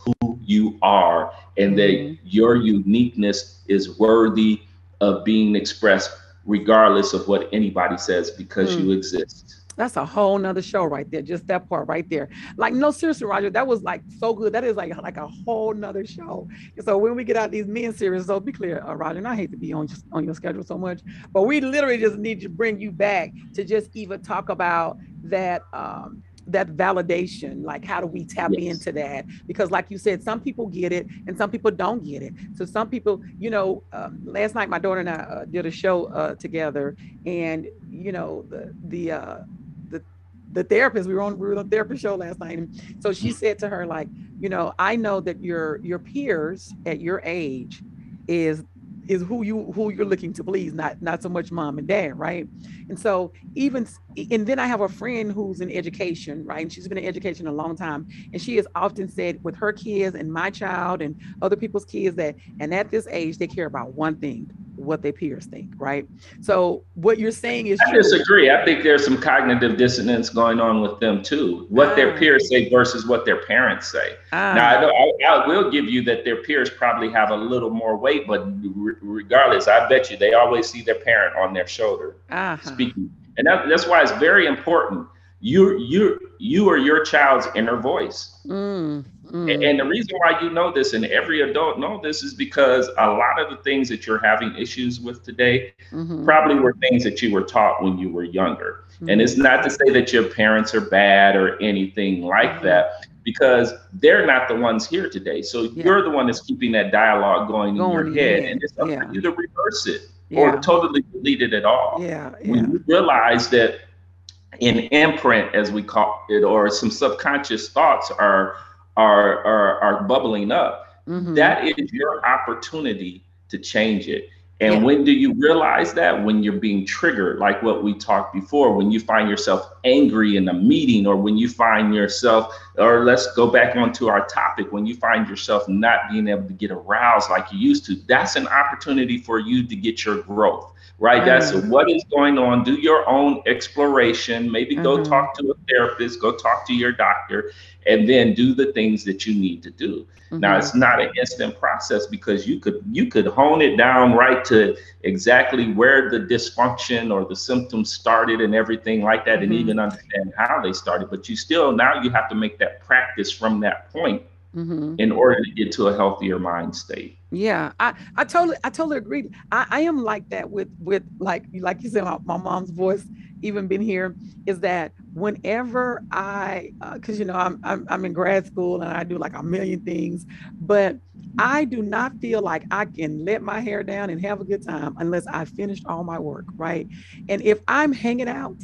Speaker 2: you are and mm-hmm. that your uniqueness is worthy of being expressed regardless of what anybody says because mm. you exist
Speaker 1: that's a whole nother show right there just that part right there like no seriously roger that was like so good that is like like a whole nother show so when we get out these men series so be clear uh, roger and i hate to be on just on your schedule so much but we literally just need to bring you back to just even talk about that um that validation like how do we tap yes. into that? Because like you said some people get it and some people don't get it. So some people you know um, last night my daughter and i uh, did a show uh, together and you know the the uh, the the therapist we were on we were on a therapist show last night and so she said to her like you know i know that your your peers at your age is is who you who you're looking to please not not so much mom and dad right? And so even and then i have a friend who's in education right? And she's been in education a long time. And she has often said with her kids and my child and other people's kids that and at this age they care about one thing what their peers think, right? So what you're saying is
Speaker 2: I true. disagree. I think there's some cognitive dissonance going on with them too. What ah. their peers say versus what their parents say. Ah. Now I, I, I, will give you that their peers probably have a little more weight, but re- regardless, I bet you they always see their parent on their shoulder uh-huh. speaking, and that, that's why it's very important. You you you are your child's inner voice. Mm. Mm. And the reason why you know this and every adult know this is because a lot of the things that you're having issues with today mm-hmm. probably were things that you were taught when you were younger. Mm-hmm. And it's not to say that your parents are bad or anything like mm-hmm. that because they're not the ones here today. So yeah. you're the one that's keeping that dialogue going, going in your head. And it's up yeah. to you to reverse it yeah. or totally delete it at all.
Speaker 1: Yeah.
Speaker 2: When you realize that an imprint, as we call it, or some subconscious thoughts are are are, are bubbling up, mm-hmm. that is your opportunity to change it. And yeah. when do you realize that? When you're being triggered, like what we talked before, when you find yourself angry in a meeting, or when you find yourself, or let's go back onto our topic, when you find yourself not being able to get aroused like you used to, that's an opportunity for you to get your growth right? That's mm-hmm. what is going on. Do your own exploration. Maybe mm-hmm. go talk to a therapist, go talk to your doctor, and then do the things that you need to do. Mm-hmm. Now it's not an instant process because you could you could hone it down right to exactly where the dysfunction or the symptoms started and everything like that, and mm-hmm. even understand how they started. But you still now you have to make that practice from that point mm-hmm. in order to get to a healthier mind state.
Speaker 1: Yeah, I, I totally I totally agree. I, I am like that with with like like you said, my, my mom's voice even been here is that whenever I because uh, you know I'm, I'm I'm in grad school and I do like a million things, but I do not feel like I can let my hair down and have a good time unless I finished all my work, right? And if I'm hanging out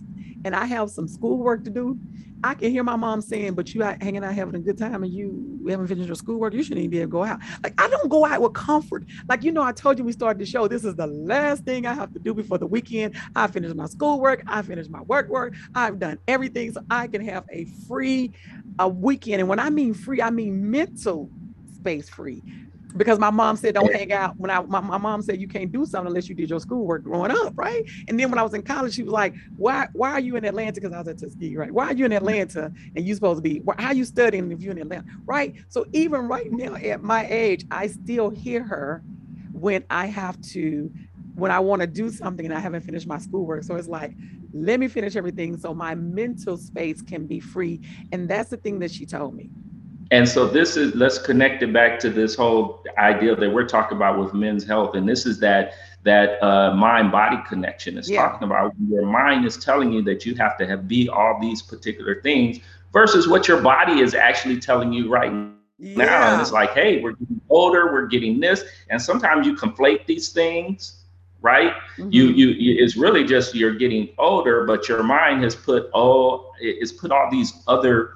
Speaker 1: and I have some schoolwork to do, I can hear my mom saying, but you out hanging out having a good time and you haven't finished your schoolwork, you shouldn't even be able to go out. Like I don't go out with comfort. Like, you know, I told you we started the show. This is the last thing I have to do before the weekend. I finished my schoolwork, I finished my work work, I've done everything so I can have a free a weekend. And when I mean free, I mean mental space free because my mom said don't hang out when I my, my mom said you can't do something unless you did your schoolwork growing up, right? And then when I was in college, she was like, "Why why are you in Atlanta?" Because I was at Tuskegee, right? Why are you in Atlanta and you supposed to be? Why, how are you studying if you're in Atlanta, right? So even right now at my age, I still hear her when I have to when I want to do something and I haven't finished my schoolwork. So it's like, let me finish everything so my mental space can be free. And that's the thing that she told me.
Speaker 2: And so this is let's connect it back to this whole idea that we're talking about with men's health, and this is that that uh, mind body connection. is yeah. talking about your mind is telling you that you have to have be all these particular things versus what your body is actually telling you right yeah. now. And it's like, hey, we're getting older, we're getting this, and sometimes you conflate these things right? Mm-hmm. You, you, it's really just you're getting older, but your mind has put oh, it's put all these other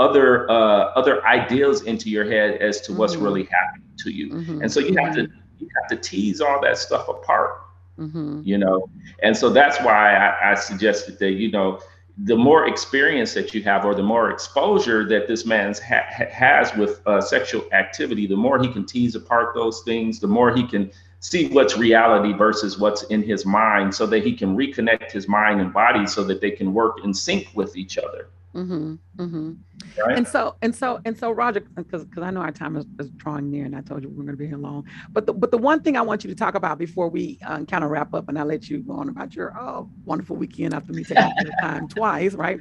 Speaker 2: other uh, other ideas into your head as to what's mm-hmm. really happening to you mm-hmm. and so you have to mm-hmm. you have to tease all that stuff apart mm-hmm. you know and so that's why I, I, suggested that you know the more experience that you have or the more exposure that this man ha- has with uh, sexual activity the more he can tease apart those things the more he can see what's reality versus what's in his mind so that he can reconnect his mind and body so that they can work in sync with each other
Speaker 1: Mm-hmm, mm-hmm. Right? And so and so and so, Roger, because because I know our time is, is, drawing near, and I told you we are going to be here long. But the but the one thing I want you to talk about before we uh, kind of wrap up, and I let you go on about your uh, wonderful weekend after me taking your time twice, right?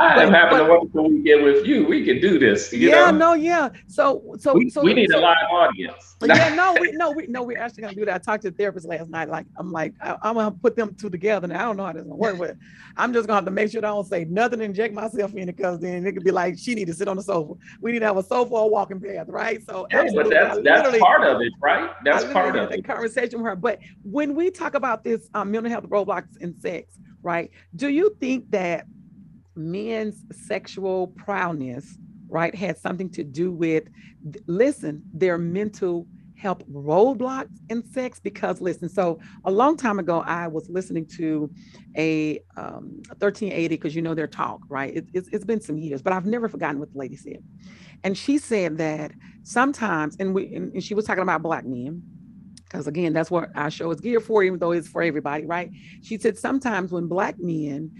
Speaker 2: I am having a wonderful weekend with you. We can do this.
Speaker 1: yeah,
Speaker 2: know?
Speaker 1: no, yeah. So so
Speaker 2: we,
Speaker 1: so
Speaker 2: we need
Speaker 1: so,
Speaker 2: a live audience.
Speaker 1: yeah, no, we no we no we're actually going to do that. I talked to the therapist last night. Like I'm like I, am gonna put them two together. Now I don't know how this gonna work, but I'm just gonna have to make sure I don't say nothing, inject myself in it, because then it could be like she need to sit on the sofa. We need to have a sofa or walking path, right? So
Speaker 2: yeah, but that's that's part of it, right? That's part of
Speaker 1: it. Conversation with her. But when we talk about this um, mental health roadblocks and sex, right? Do you think that men's sexual prowess, right, had something to do with listen their mental help roadblocks in sex? Because listen, so a long time ago, I was listening to a um, 1380 because you know their talk, right? It, it's, it's been some years, but I've never forgotten what the lady said. And she said that sometimes, and we and she was talking about black men, because again, that's what our show is geared for, even though it's for everybody, right? She said sometimes when black men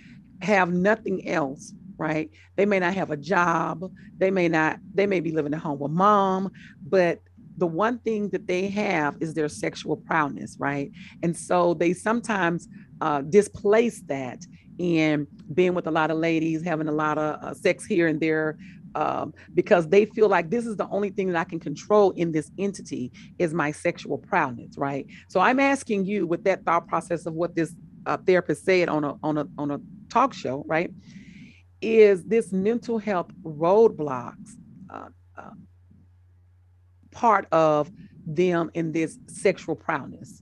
Speaker 1: have nothing else right they may not have a job they may not they may be living at home with mom but the one thing that they have is their sexual prowess right and so they sometimes uh, displace that in being with a lot of ladies having a lot of uh, sex here and there um, because they feel like this is the only thing that I can control in this entity is my sexual prowess, right? So I'm asking you with that thought process of what this uh, therapist said on a on a on a talk show, right? Is this mental health roadblocks uh, uh, part of them in this sexual prowess?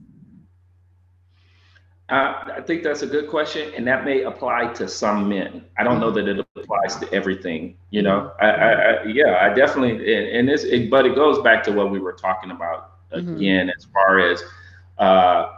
Speaker 2: Uh, I think that's a good question, and that may apply to some men. I don't know that it applies to everything. You know, mm-hmm. I, I, I yeah, I definitely, and this, it, but it goes back to what we were talking about mm-hmm. again, mm-hmm. as far as uh,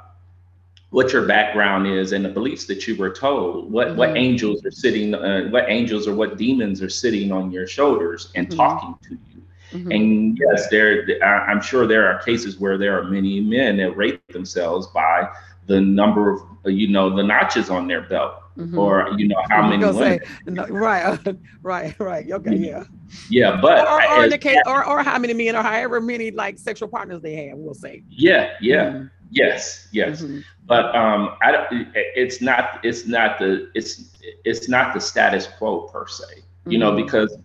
Speaker 2: what your background is and the beliefs that you were told. What mm-hmm. what angels are sitting, uh, what angels or what demons are sitting on your shoulders and mm-hmm. talking to you. And yes, there, I'm sure there are cases where there are many men that rate themselves by the number of you know the notches on their belt mm-hmm. or you know how many
Speaker 1: say, no, right right right okay mm-hmm. yeah
Speaker 2: yeah but
Speaker 1: or, or, in the case or, or how many men or however many like sexual partners they have we'll say
Speaker 2: yeah yeah mm-hmm. yes yes mm-hmm. but um i don't, it's not it's not the it's it's not the status quo per se you know mm-hmm. because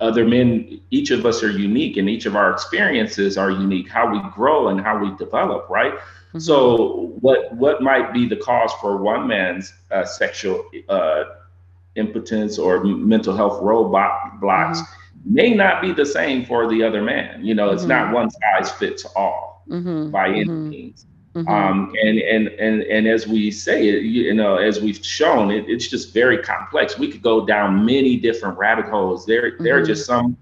Speaker 2: other men each of us are unique and each of our experiences are unique how we grow and how we develop right Mm-hmm. So what what might be the cause for one man's uh, sexual uh, impotence or mental health roadblocks mm-hmm. may not be the same for the other man. You know, it's not mm-hmm. one size fits all mm-hmm. by any mm-hmm. Um, and and and and as we say it, you know, as we've shown, it, it's just very complex. We could go down many different rabbit holes. There, there are just some,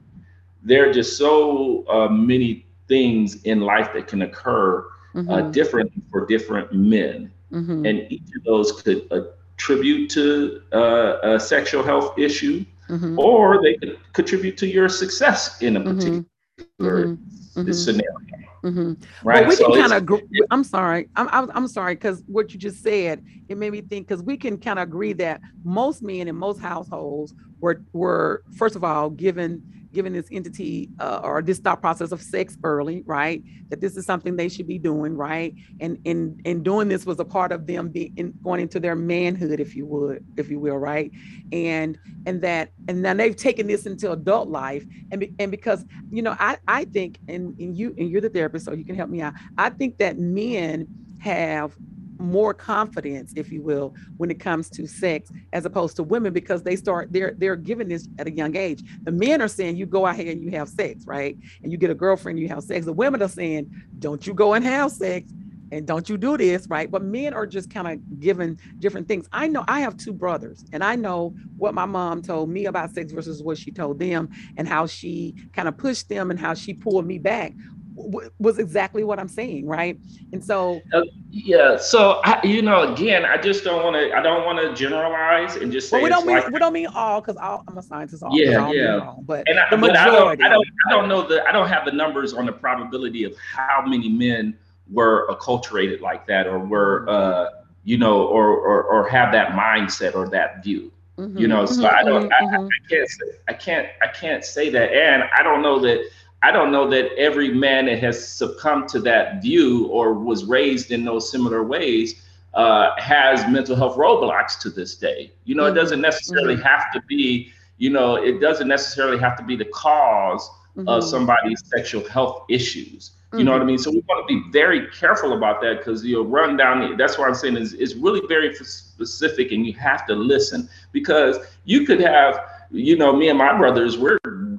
Speaker 2: there are just so uh, many things in life that can occur uh, mm-hmm. uh, different for different men. Mm-hmm. And each of those could attribute to uh, a sexual health issue, mm-hmm. or they could contribute to your success in a mm-hmm. particular mm-hmm. scenario.
Speaker 1: Mm-hmm. Right. Well, we so can kind of. Agree, I'm sorry. I'm I'm, I'm sorry because what you just said it made me think because we can kind of agree that most men in most households were were first of all given given this entity uh, or this thought process of sex early, right? That this is something they should be doing, right? And and and doing this was a part of them being in, going into their manhood, if you would, if you will, right? And and that and now they've taken this into adult life, and be, and because you know, I I think, and, and you and you're the therapist, so you can help me out. I think that men have more confidence, if you will, when it comes to sex as opposed to women because they start they're they're given this at a young age. The men are saying you go out here and you have sex, right? And you get a girlfriend, you have sex. The women are saying, don't you go and have sex and don't you do this, right? But men are just kind of given different things. I know I have two brothers, and I know what my mom told me about sex versus what she told them, and how she kind of pushed them and how she pulled me back was exactly what I'm saying, right? And so,
Speaker 2: uh, yeah. So I, you know, again, I just don't want to. I don't want to generalize and just say.
Speaker 1: Well, we don't mean like, we don't mean all because I'm a scientist. All,
Speaker 2: yeah, yeah. All,
Speaker 1: but and I,
Speaker 2: the majority. I don't, I don't. I don't know the. I don't have the numbers on the probability of how many men were acculturated like that, or were, uh, you know, or or or have that mindset or that view. Mm-hmm, you know, so mm-hmm, I don't. Mm-hmm. I, I mm-hmm. can't. Say, I can't. I can't say that, and I don't know that I don't know that every man that has succumbed to that view or was raised in those similar ways uh, has mental health roadblocks to this day. You know, mm-hmm. it doesn't necessarily mm-hmm. have to be, you know, it doesn't necessarily have to be the because mm-hmm. of somebody's sexual health issues. You know what I mm-hmm. mean? So we want to be very careful about that because you'll run down. That's why I'm saying is it's really very specific, and you have to listen because you could have, you know, me and my brothers, we're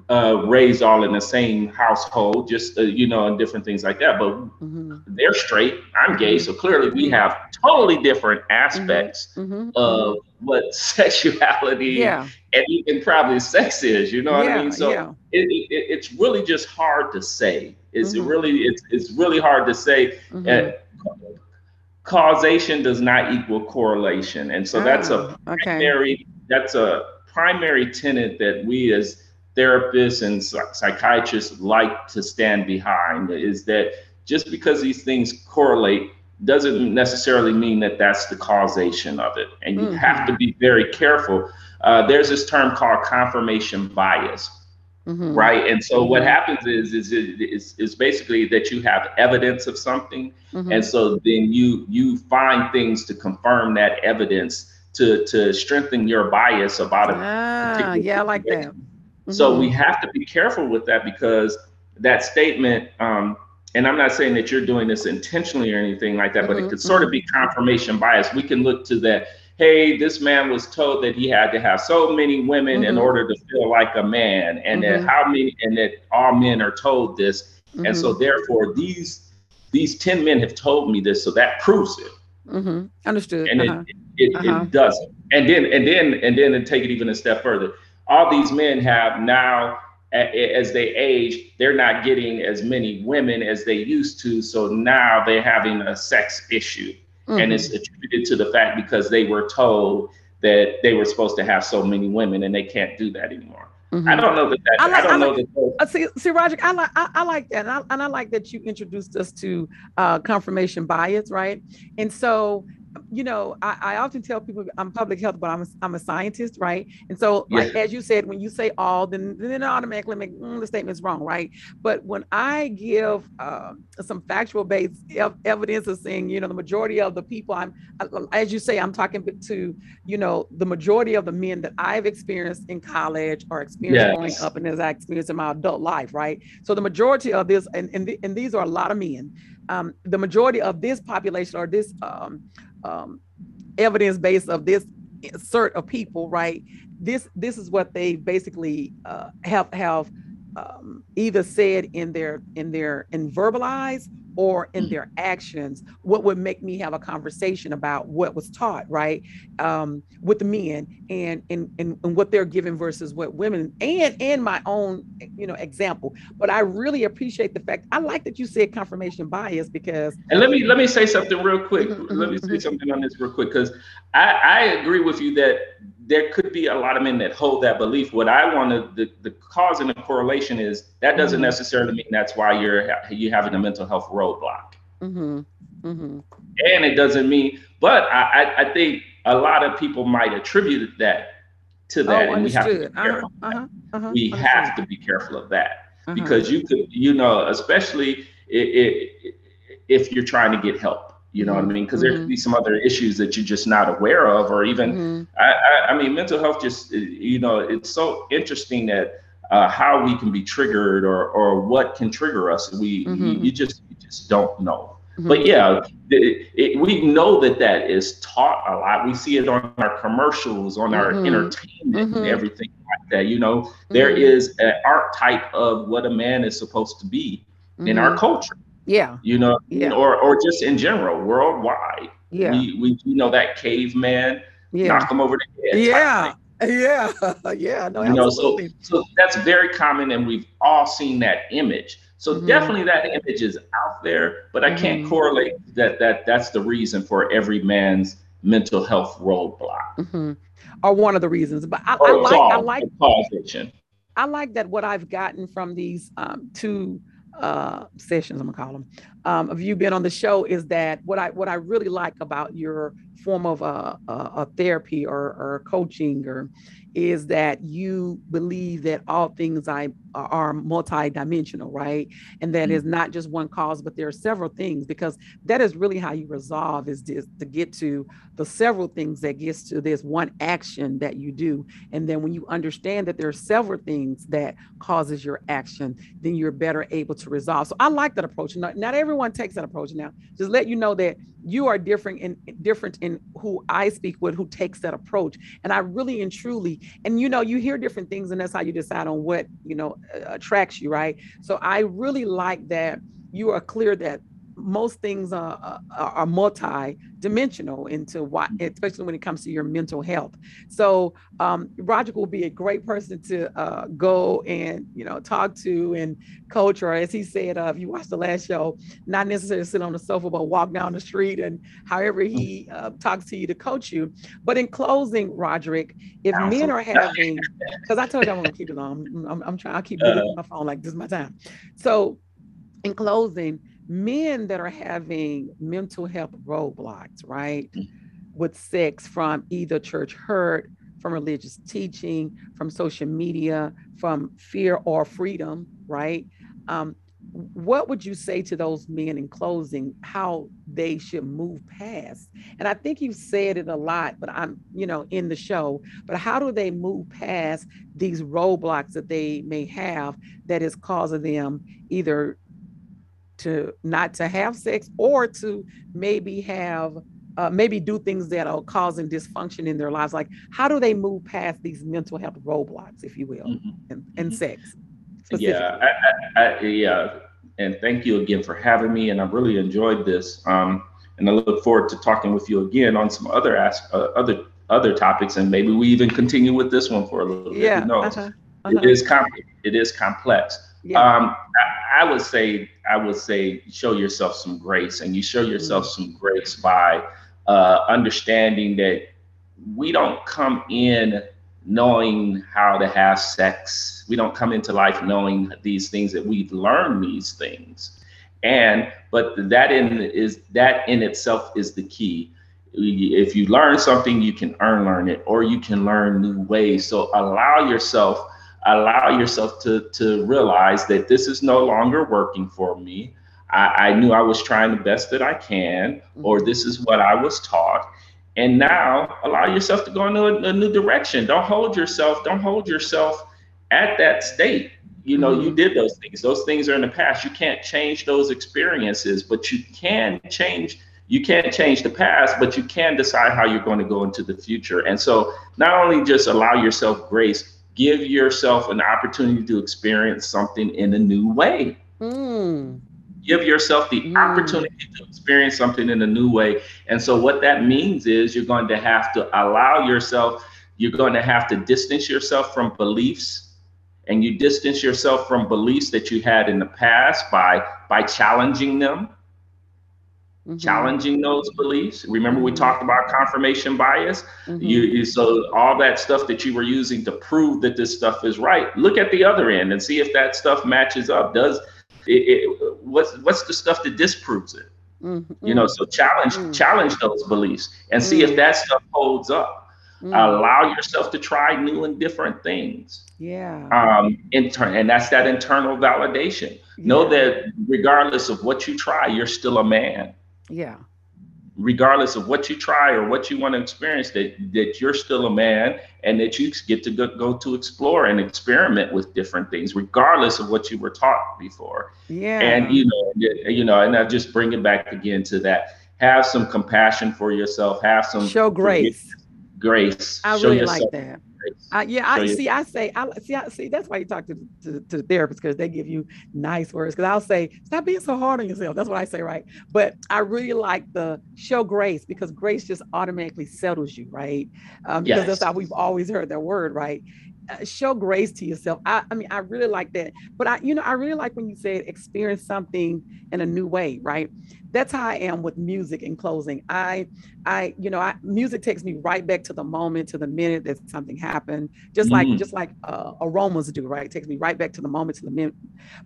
Speaker 2: uh, raised all in the same household, just uh, you know, and different things like that. But mm-hmm. they're straight. I'm gay, so clearly we mm-hmm. have totally different aspects mm-hmm. mm-hmm. of what sexuality yeah. and even probably sex is. You know what yeah, I mean? So yeah. it, it, it's really just hard to say. It's mm-hmm. really it's it's really hard to say. Mm-hmm. Uh, causation does not equal correlation, and so oh, that's a oh, primary okay. that's a primary tenet that we as therapists and psychiatrists like to stand behind is that just because these things correlate doesn't necessarily mean that that's the causation of it. And you mm-hmm. have to be very careful. Uh, there's this term called confirmation bias. Mm-hmm. Right. And so mm-hmm. what happens is, is, is, is basically that you have evidence of something. Mm-hmm. And so then you, you find things to confirm that evidence to, to strengthen your bias about it.
Speaker 1: Ah, yeah, I like that.
Speaker 2: So we mm-hmm. have to be careful with that because that statement, um, and I'm not saying that you're doing this intentionally or anything like that, mm-hmm, but it mm-hmm, could sort of be mm-hmm. confirmation bias. We can look to that. Hey, this man was told that he had to have so many women mm-hmm. in order to feel like a man, and that mm-hmm. how many, and that all men are told this, and so therefore these these ten men have told me this, so that proves
Speaker 1: it. Understood.
Speaker 2: And uh-huh. it, it, uh-huh. it doesn't. And then and then and then to take it even a step further, all these men have now as they age, they're not getting as many women as they used to. So now they're having a sex issue. Mm-hmm. And it's attributed to the fact because they were told that they were supposed to have so many women and they can't do that anymore. Mm-hmm. I don't know that, that I, like, I don't I like, know that. Uh,
Speaker 1: see, see, Roger, I like I, I like that, and I, and I like that you introduced us to uh, confirmation bias, right? And so you know, I, I, often tell people I'm public health, but I'm a, I'm a scientist, right? And so, like as you said, when you say all, then then automatically make mm, the statement's wrong, right? But when I give uh, some factual based ev- evidence of saying, you know, the majority of the people I'm, as you say, I'm talking to, you know, the majority of the men that I've experienced in college or experienced yes. growing up, and as I experienced in my adult life, right? So the majority of this, and and, the, and these are a lot of men. Um, the majority of this population or this um, um, evidence base of this sort of people, right? This this is what they basically uh, have have um, either said in their in their in verbalized or in their actions what would make me have a conversation about what was taught right um, with the men and, and and and what they're given versus what women and and my own you know example. But i really appreciate the fact i like that you said confirmation bias because
Speaker 2: and let me let me say something real quick. Mm-hmm, let me mm-hmm. say something on this real quick because i i agree with you that there could be a lot of men that hold that belief. What I want to the, the cause and the correlation is that doesn't mm-hmm. necessarily mean that's why you're you having a mental health roadblock. Mm-hmm. Mm-hmm. And it doesn't mean, but I, I think a lot of people might attribute that to that, oh, and we have to be uh-huh, careful. Uh-huh, uh-huh, uh-huh, we have to be careful of that uh-huh. because you could, you know, especially if you're trying to get help you know what I mean? Because mm-hmm. there could be some other issues that you're just not aware of, or even, mm-hmm. I, I, I, mean, mental health just, you know, it's so interesting that uh, how we can be triggered or or what can trigger us. We mm-hmm. you, you, just you just don't know. Mm-hmm. But yeah, it, it, we know that that is taught a lot. We see it on our commercials, on our mm-hmm. entertainment, and mm-hmm. everything like that. You know, there is an archetype of what a man is supposed to be in our culture.
Speaker 1: Yeah.
Speaker 2: You know, yeah. or or just in general, worldwide.
Speaker 1: Yeah.
Speaker 2: We, we you know that caveman, yeah. knock him over the head.
Speaker 1: Yeah. Yeah. yeah. No,
Speaker 2: you know, so so that's very common and we've all seen that image. So mm-hmm. definitely that image is out there, but I can't mm-hmm. correlate that that that's the reason for every man's mental health roadblock.
Speaker 1: Mm-hmm. Or one of the reasons. But I, I like I like causation. I like that what I've gotten from these um, two uh, sessions, I'm gonna call them, um, of you being on the show is that what I what I really like about your form of uh, uh, a therapy or, or coaching or is that you believe that all things I are multidimensional, right? And that mm-hmm. is not just one cause, but there are several things because that is really how you resolve is to, to get to the several things that gets to this one action that you do. And then when you understand that there are several things that causes your action, then you're better able to resolve. So I like that approach. Not, not everyone takes that approach now. Just let you know that you are different in different in who I speak with, who takes that approach. And I really and truly, and you know, you hear different things, and that's how you decide on what you know attracts you, right? So I really like that you are clear that most things are, are, are multi-dimensional into what, especially when it comes to your mental health. So um, Roger will be a great person to uh, go and you know talk to and coach, or as he said, uh, if you watch the last show, not necessarily sit on the sofa, but walk down the street and however he uh, talks to you to coach you. But in closing, Roderick, if men are having, because I told you I'm gonna keep it on, I'm, I'm trying. I keep uh, my phone like this is my time. So in closing men that are having mental health roadblocks, right, mm. with sex from either church hurt, from religious teaching, from social media, from fear or freedom, right? Um, what would you say to those men in closing how they should move past and i think you've said it a lot but i'm you know in the show but how do they move past these roadblocks that they may have that is causing them either to not to have sex or to maybe have uh, maybe do things that are causing dysfunction in their lives like how do they move past these mental health roadblocks if you will mm-hmm. and, and mm-hmm. sex
Speaker 2: yeah I, I, I, yeah and thank you again for having me and i've really enjoyed this um, and i look forward to talking with you again on some other as, uh, other other topics and maybe we even continue with this one for a little bit
Speaker 1: yeah, Who knows? Uh-huh,
Speaker 2: uh-huh. It is com- it is complex yeah. um, I would say I would say show yourself some grace, and you show yourself mm-hmm. some grace by uh, understanding that we don't come in knowing how to have sex. We don't come into life knowing these things that we've learned these things, and but that in is that in itself is the key. If you learn something, you can earn learn it, or you can learn new ways. So allow yourself allow yourself to, to realize that this is no longer working for me. I, I knew I was trying the best that I can, or mm-hmm. this is what I was taught. And now allow yourself to go in a, a new direction. Don't hold yourself, don't hold yourself at that state. You know, you mm-hmm. did those things. Those things are in the past. You can't change those experiences, but you can change you can't change the past, but you can decide how you're going to go into the future. And so, not only just allow yourself grace, give yourself an opportunity to experience something in a new way. Mm. Give yourself the mm. opportunity to experience something in a new way. And so, what that means is you're going to have to allow yourself, you're going to have to distance yourself from beliefs. And you distance yourself from beliefs that you had in the past by by challenging them Mm-hmm. challenging those beliefs. Remember, we talked about confirmation bias. Mm-hmm. You, you, so all that stuff that you were using to prove that this stuff is right. Look at the other end and see if that stuff matches up. Does it, it what's what's the stuff that disproves it? Mm-hmm. You know, so challenge mm-hmm. challenge those beliefs and see if mm-hmm. that stuff holds up. Allow yourself to try new and different things.
Speaker 1: Yeah.
Speaker 2: Um, intern, and that's that internal validation. Yeah. Know that regardless of what you try, you're still a man.
Speaker 1: Yeah.
Speaker 2: Regardless of what you try or what you want to experience, that that you're still a man and that you get to go, go to explore and experiment with different things, regardless of what you were taught before.
Speaker 1: Yeah.
Speaker 2: And you know, you know, and I just bring it back again to that. Have some compassion for yourself. Have some
Speaker 1: show grace.
Speaker 2: Grace.
Speaker 1: I show really like that uh, yeah, I see. I say, I see. I see. That's why you talk to to, to the therapist because they give you nice words. Because I'll say, stop being so hard on yourself. That's what I say, right? But I really like the show grace because grace just automatically settles you, right? Um, because yes. that's how we've always heard that word, right? Uh, show grace to yourself. I, I mean, I really like that. But I, you know, I really like when you said experience something in a new way, right? that's how I am with music in closing. I, I, you know, I, music takes me right back to the moment, to the minute that something happened, just like, mm. just like uh, aromas do, right? It takes me right back to the moment, to the minute.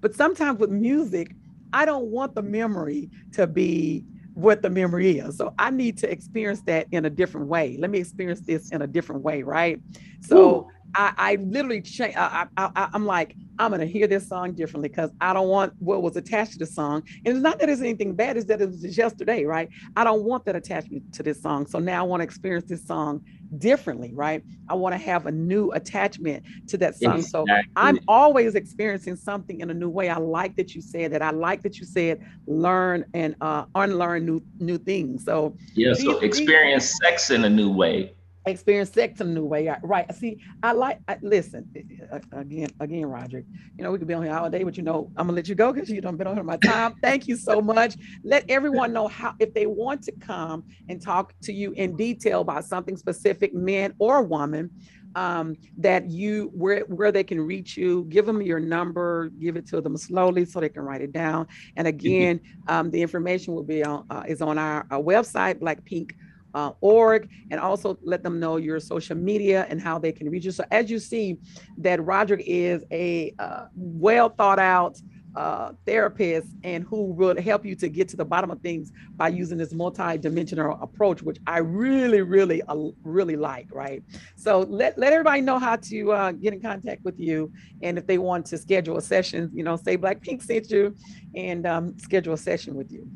Speaker 1: But sometimes with music, I don't want the memory to be what the memory is. So I need to experience that in a different way. Let me experience this in a different way, right? So Ooh. I, I literally change. I, I, I'm like, I'm gonna hear this song differently because I don't want what was attached to the song. And it's not that it's anything bad; it's that it was just yesterday, right? I don't want that attachment to this song. So now I want to experience this song differently, right? I want to have a new attachment to that song. Exactly. So I'm always experiencing something in a new way. I like that you said that. I like that you said learn and uh, unlearn new new things. So
Speaker 2: yeah, so experience sex in a new way
Speaker 1: experience sex in a new way. Right. See, I like, I, listen, again, again, Roderick, you know, we could be on here all day, but you know, I'm gonna let you go because you don't been on here my time. Thank you so much. Let everyone know how, if they want to come and talk to you in detail about something specific, man or woman, um, that you where where they can reach you. Give them your number. Give it to them slowly so they can write it down. And again, um, the information will be on uh, is on our, our website, Blackpink uh, org, and also let them know your social media and how they can reach you. So as you see, that Roderick is a uh, well thought out uh, therapist and who will help you to get to the bottom of things by using this multi-dimensional approach, which I really, really, uh, really like. Right. So let, let everybody know how to uh, get in contact with you, and if they want to schedule a session, you know, say Blackpink sent you, and um, schedule a session with you.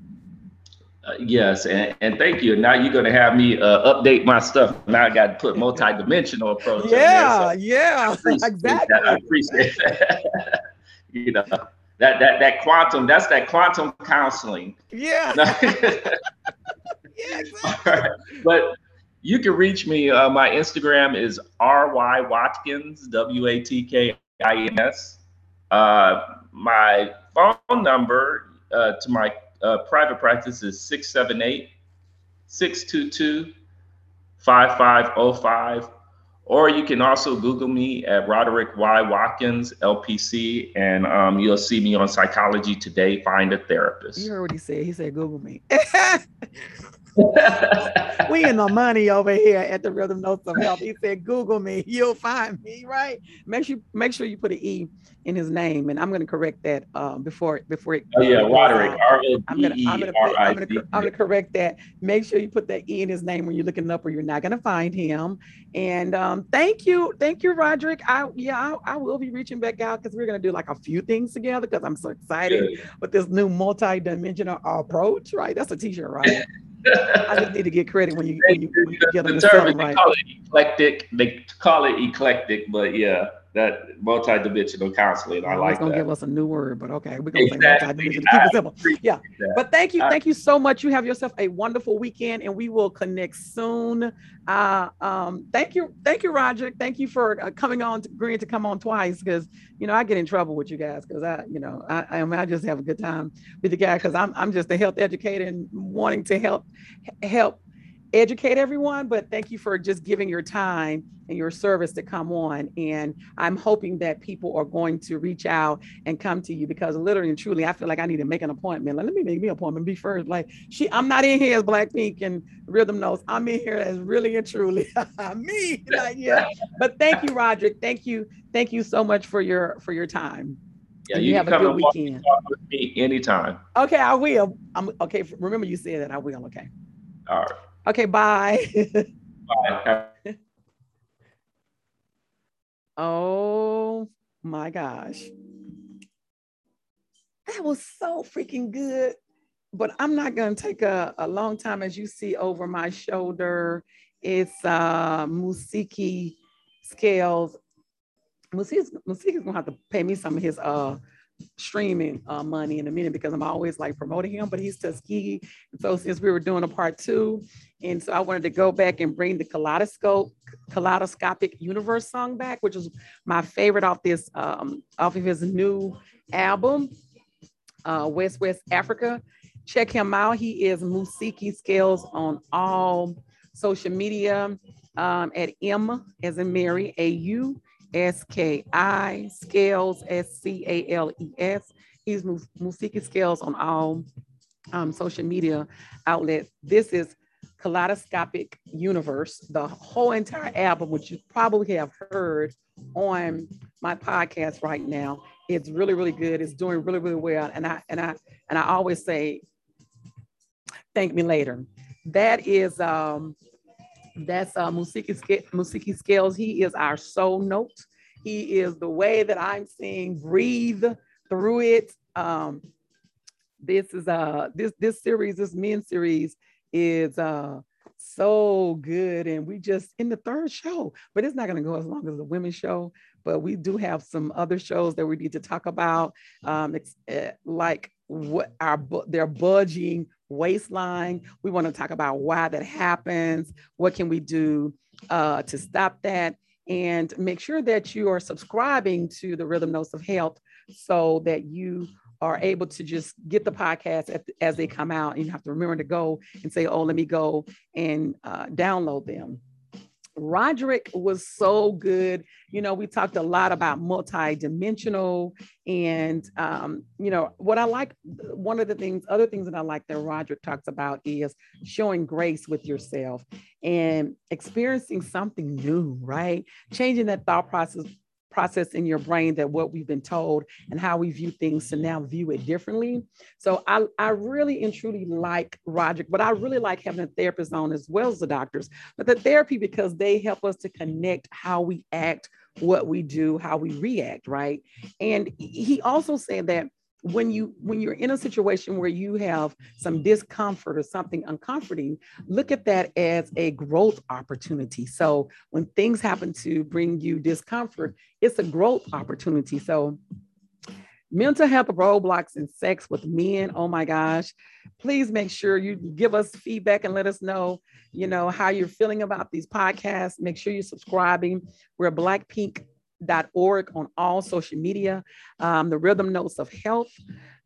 Speaker 2: Uh, yes, and, and thank you. Now you're going to have me uh, update my stuff. Now I got to put multi-dimensional approach.
Speaker 1: Yeah, so yeah, exactly.
Speaker 2: That. I appreciate that. you know that that that quantum. That's that quantum counseling.
Speaker 1: Yeah. yeah. Exactly.
Speaker 2: Right. But you can reach me. Uh, my Instagram is ry watkins w a t k i n s. Uh, my phone number uh, to my uh, private practice is 678 622 5505. Or you can also Google me at Roderick Y. Watkins, LPC, and um, you'll see me on Psychology Today, Find a Therapist.
Speaker 1: You heard what he said. He said, Google me. we in the money over here at the Rhythm Notes of Health. He said, Google me, you'll find me, right? Make sure make sure you put an E in his name, and I'm going to correct that uh, before before it.
Speaker 2: Oh yeah, Roderick. R O
Speaker 1: I'm gonna I'm gonna, I'm gonna I'm gonna correct that. Make sure you put that E in his name when you're looking up, or you're not going to find him. And um, thank you, thank you, Roderick. I yeah, I, I will be reaching back out because we're going to do like a few things together because I'm so excited Good. with this new multi-dimensional approach. Right, that's a T-shirt, right? I just need to get credit when you when you, when you get
Speaker 2: the, the term right. Call it eclectic. They call it eclectic, but yeah, that multi-dimensional counseling. I like it.
Speaker 1: It's gonna
Speaker 2: that.
Speaker 1: give us a new word, but okay, we're gonna exactly. say multi-dimensional. Keep it simple. Yeah. That. But thank you, thank you so much. You have yourself a wonderful weekend, and we will connect soon. Uh, um, thank you, thank you, Roger. Thank you for uh, coming on, to, agreeing to come on twice, because you know I get in trouble with you guys because I, you know, I, I, I just have a good time with the guy because I'm I'm just a health educator and wanting to help help educate everyone, but thank you for just giving your time and your service to come on. And I'm hoping that people are going to reach out and come to you because literally and truly, I feel like I need to make an appointment. Like, let me make me an appointment. Be first. Like she, I'm not in here as Blackpink and Rhythm Notes. I'm in here as really and truly me. Like, yeah. But thank you, Roderick. Thank you. Thank you so much for your for your time.
Speaker 2: Yeah, you, you have a good weekend. With me anytime.
Speaker 1: Okay, I will. I'm okay. Remember, you said that I will. Okay.
Speaker 2: All right.
Speaker 1: Okay, bye.
Speaker 2: bye.
Speaker 1: oh my gosh. That was so freaking good. But I'm not going to take a, a long time as you see over my shoulder. It's uh, Musiki Scales. Musiki's, Musiki's going to have to pay me some of his uh, streaming uh, money in a minute because I'm always like promoting him, but he's Tuskegee. So since we were doing a part two, and so I wanted to go back and bring the kaleidoscope, kaleidoscopic universe song back, which is my favorite off this um, off of his new album, uh, West West Africa. Check him out. He is Musiki Scales on all social media um, at M as in Mary, A U S K I Scales, S C A L E S. He's Musiki Scales on all um, social media outlets. This is Kaleidoscopic Universe, the whole entire album, which you probably have heard on my podcast right now. It's really, really good. It's doing really, really well. And I and I and I always say, thank me later. That is um that's uh, Musiki, Musiki Scales. He is our soul note. He is the way that I'm seeing, breathe through it. Um, this is uh this this series, this men series is uh so good. And we just in the third show, but it's not going to go as long as the women's show. But we do have some other shows that we need to talk about, um, uh, like what our they're budging waistline. We want to talk about why that happens. What can we do uh, to stop that? And make sure that you are subscribing to the Rhythm Notes of Health so that you are able to just get the podcast as they come out. You have to remember to go and say, oh, let me go and uh, download them. Roderick was so good. You know, we talked a lot about multi-dimensional, and um, you know what I like. One of the things, other things that I like that Roderick talks about is showing grace with yourself and experiencing something new. Right, changing that thought process process in your brain that what we've been told and how we view things to now view it differently. So I, I really and truly like Roger, but I really like having a therapist on as well as the doctors. But the therapy because they help us to connect how we act, what we do, how we react, right? And he also said that when you when you're in a situation where you have some discomfort or something uncomforting look at that as a growth opportunity. So when things happen to bring you discomfort it's a growth opportunity. So mental health roadblocks in sex with men oh my gosh. Please make sure you give us feedback and let us know you know how you're feeling about these podcasts. Make sure you're subscribing. We're black pink org on all social media, um, the Rhythm Notes of Health.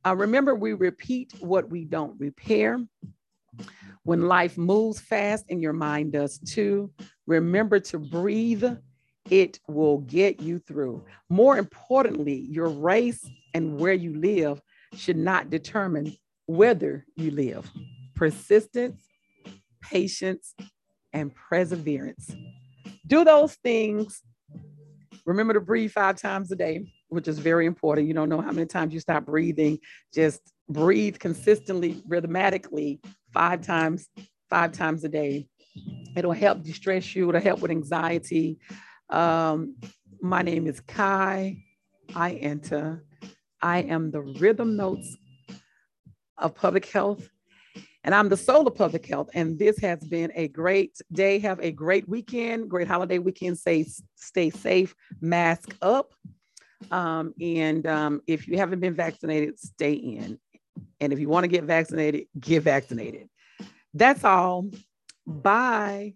Speaker 1: Uh, remember, we repeat what we don't repair. When life moves fast and your mind does too, remember to breathe. It will get you through. More importantly, your race and where you live should not determine whether you live. Persistence, patience, and perseverance. Do those things Remember to breathe five times a day, which is very important. You don't know how many times you stop breathing. Just breathe consistently, rhythmically, five times, five times a day. It'll help distress you. It'll help with anxiety. Um, my name is Kai. I enter. I am the rhythm notes of public health and I'm the soul of public health. And this has been a great day. Have a great weekend, great holiday weekend. Stay, stay safe, mask up. Um, and um, if you haven't been vaccinated, stay in. And if you want to get vaccinated, get vaccinated. That's all. Bye.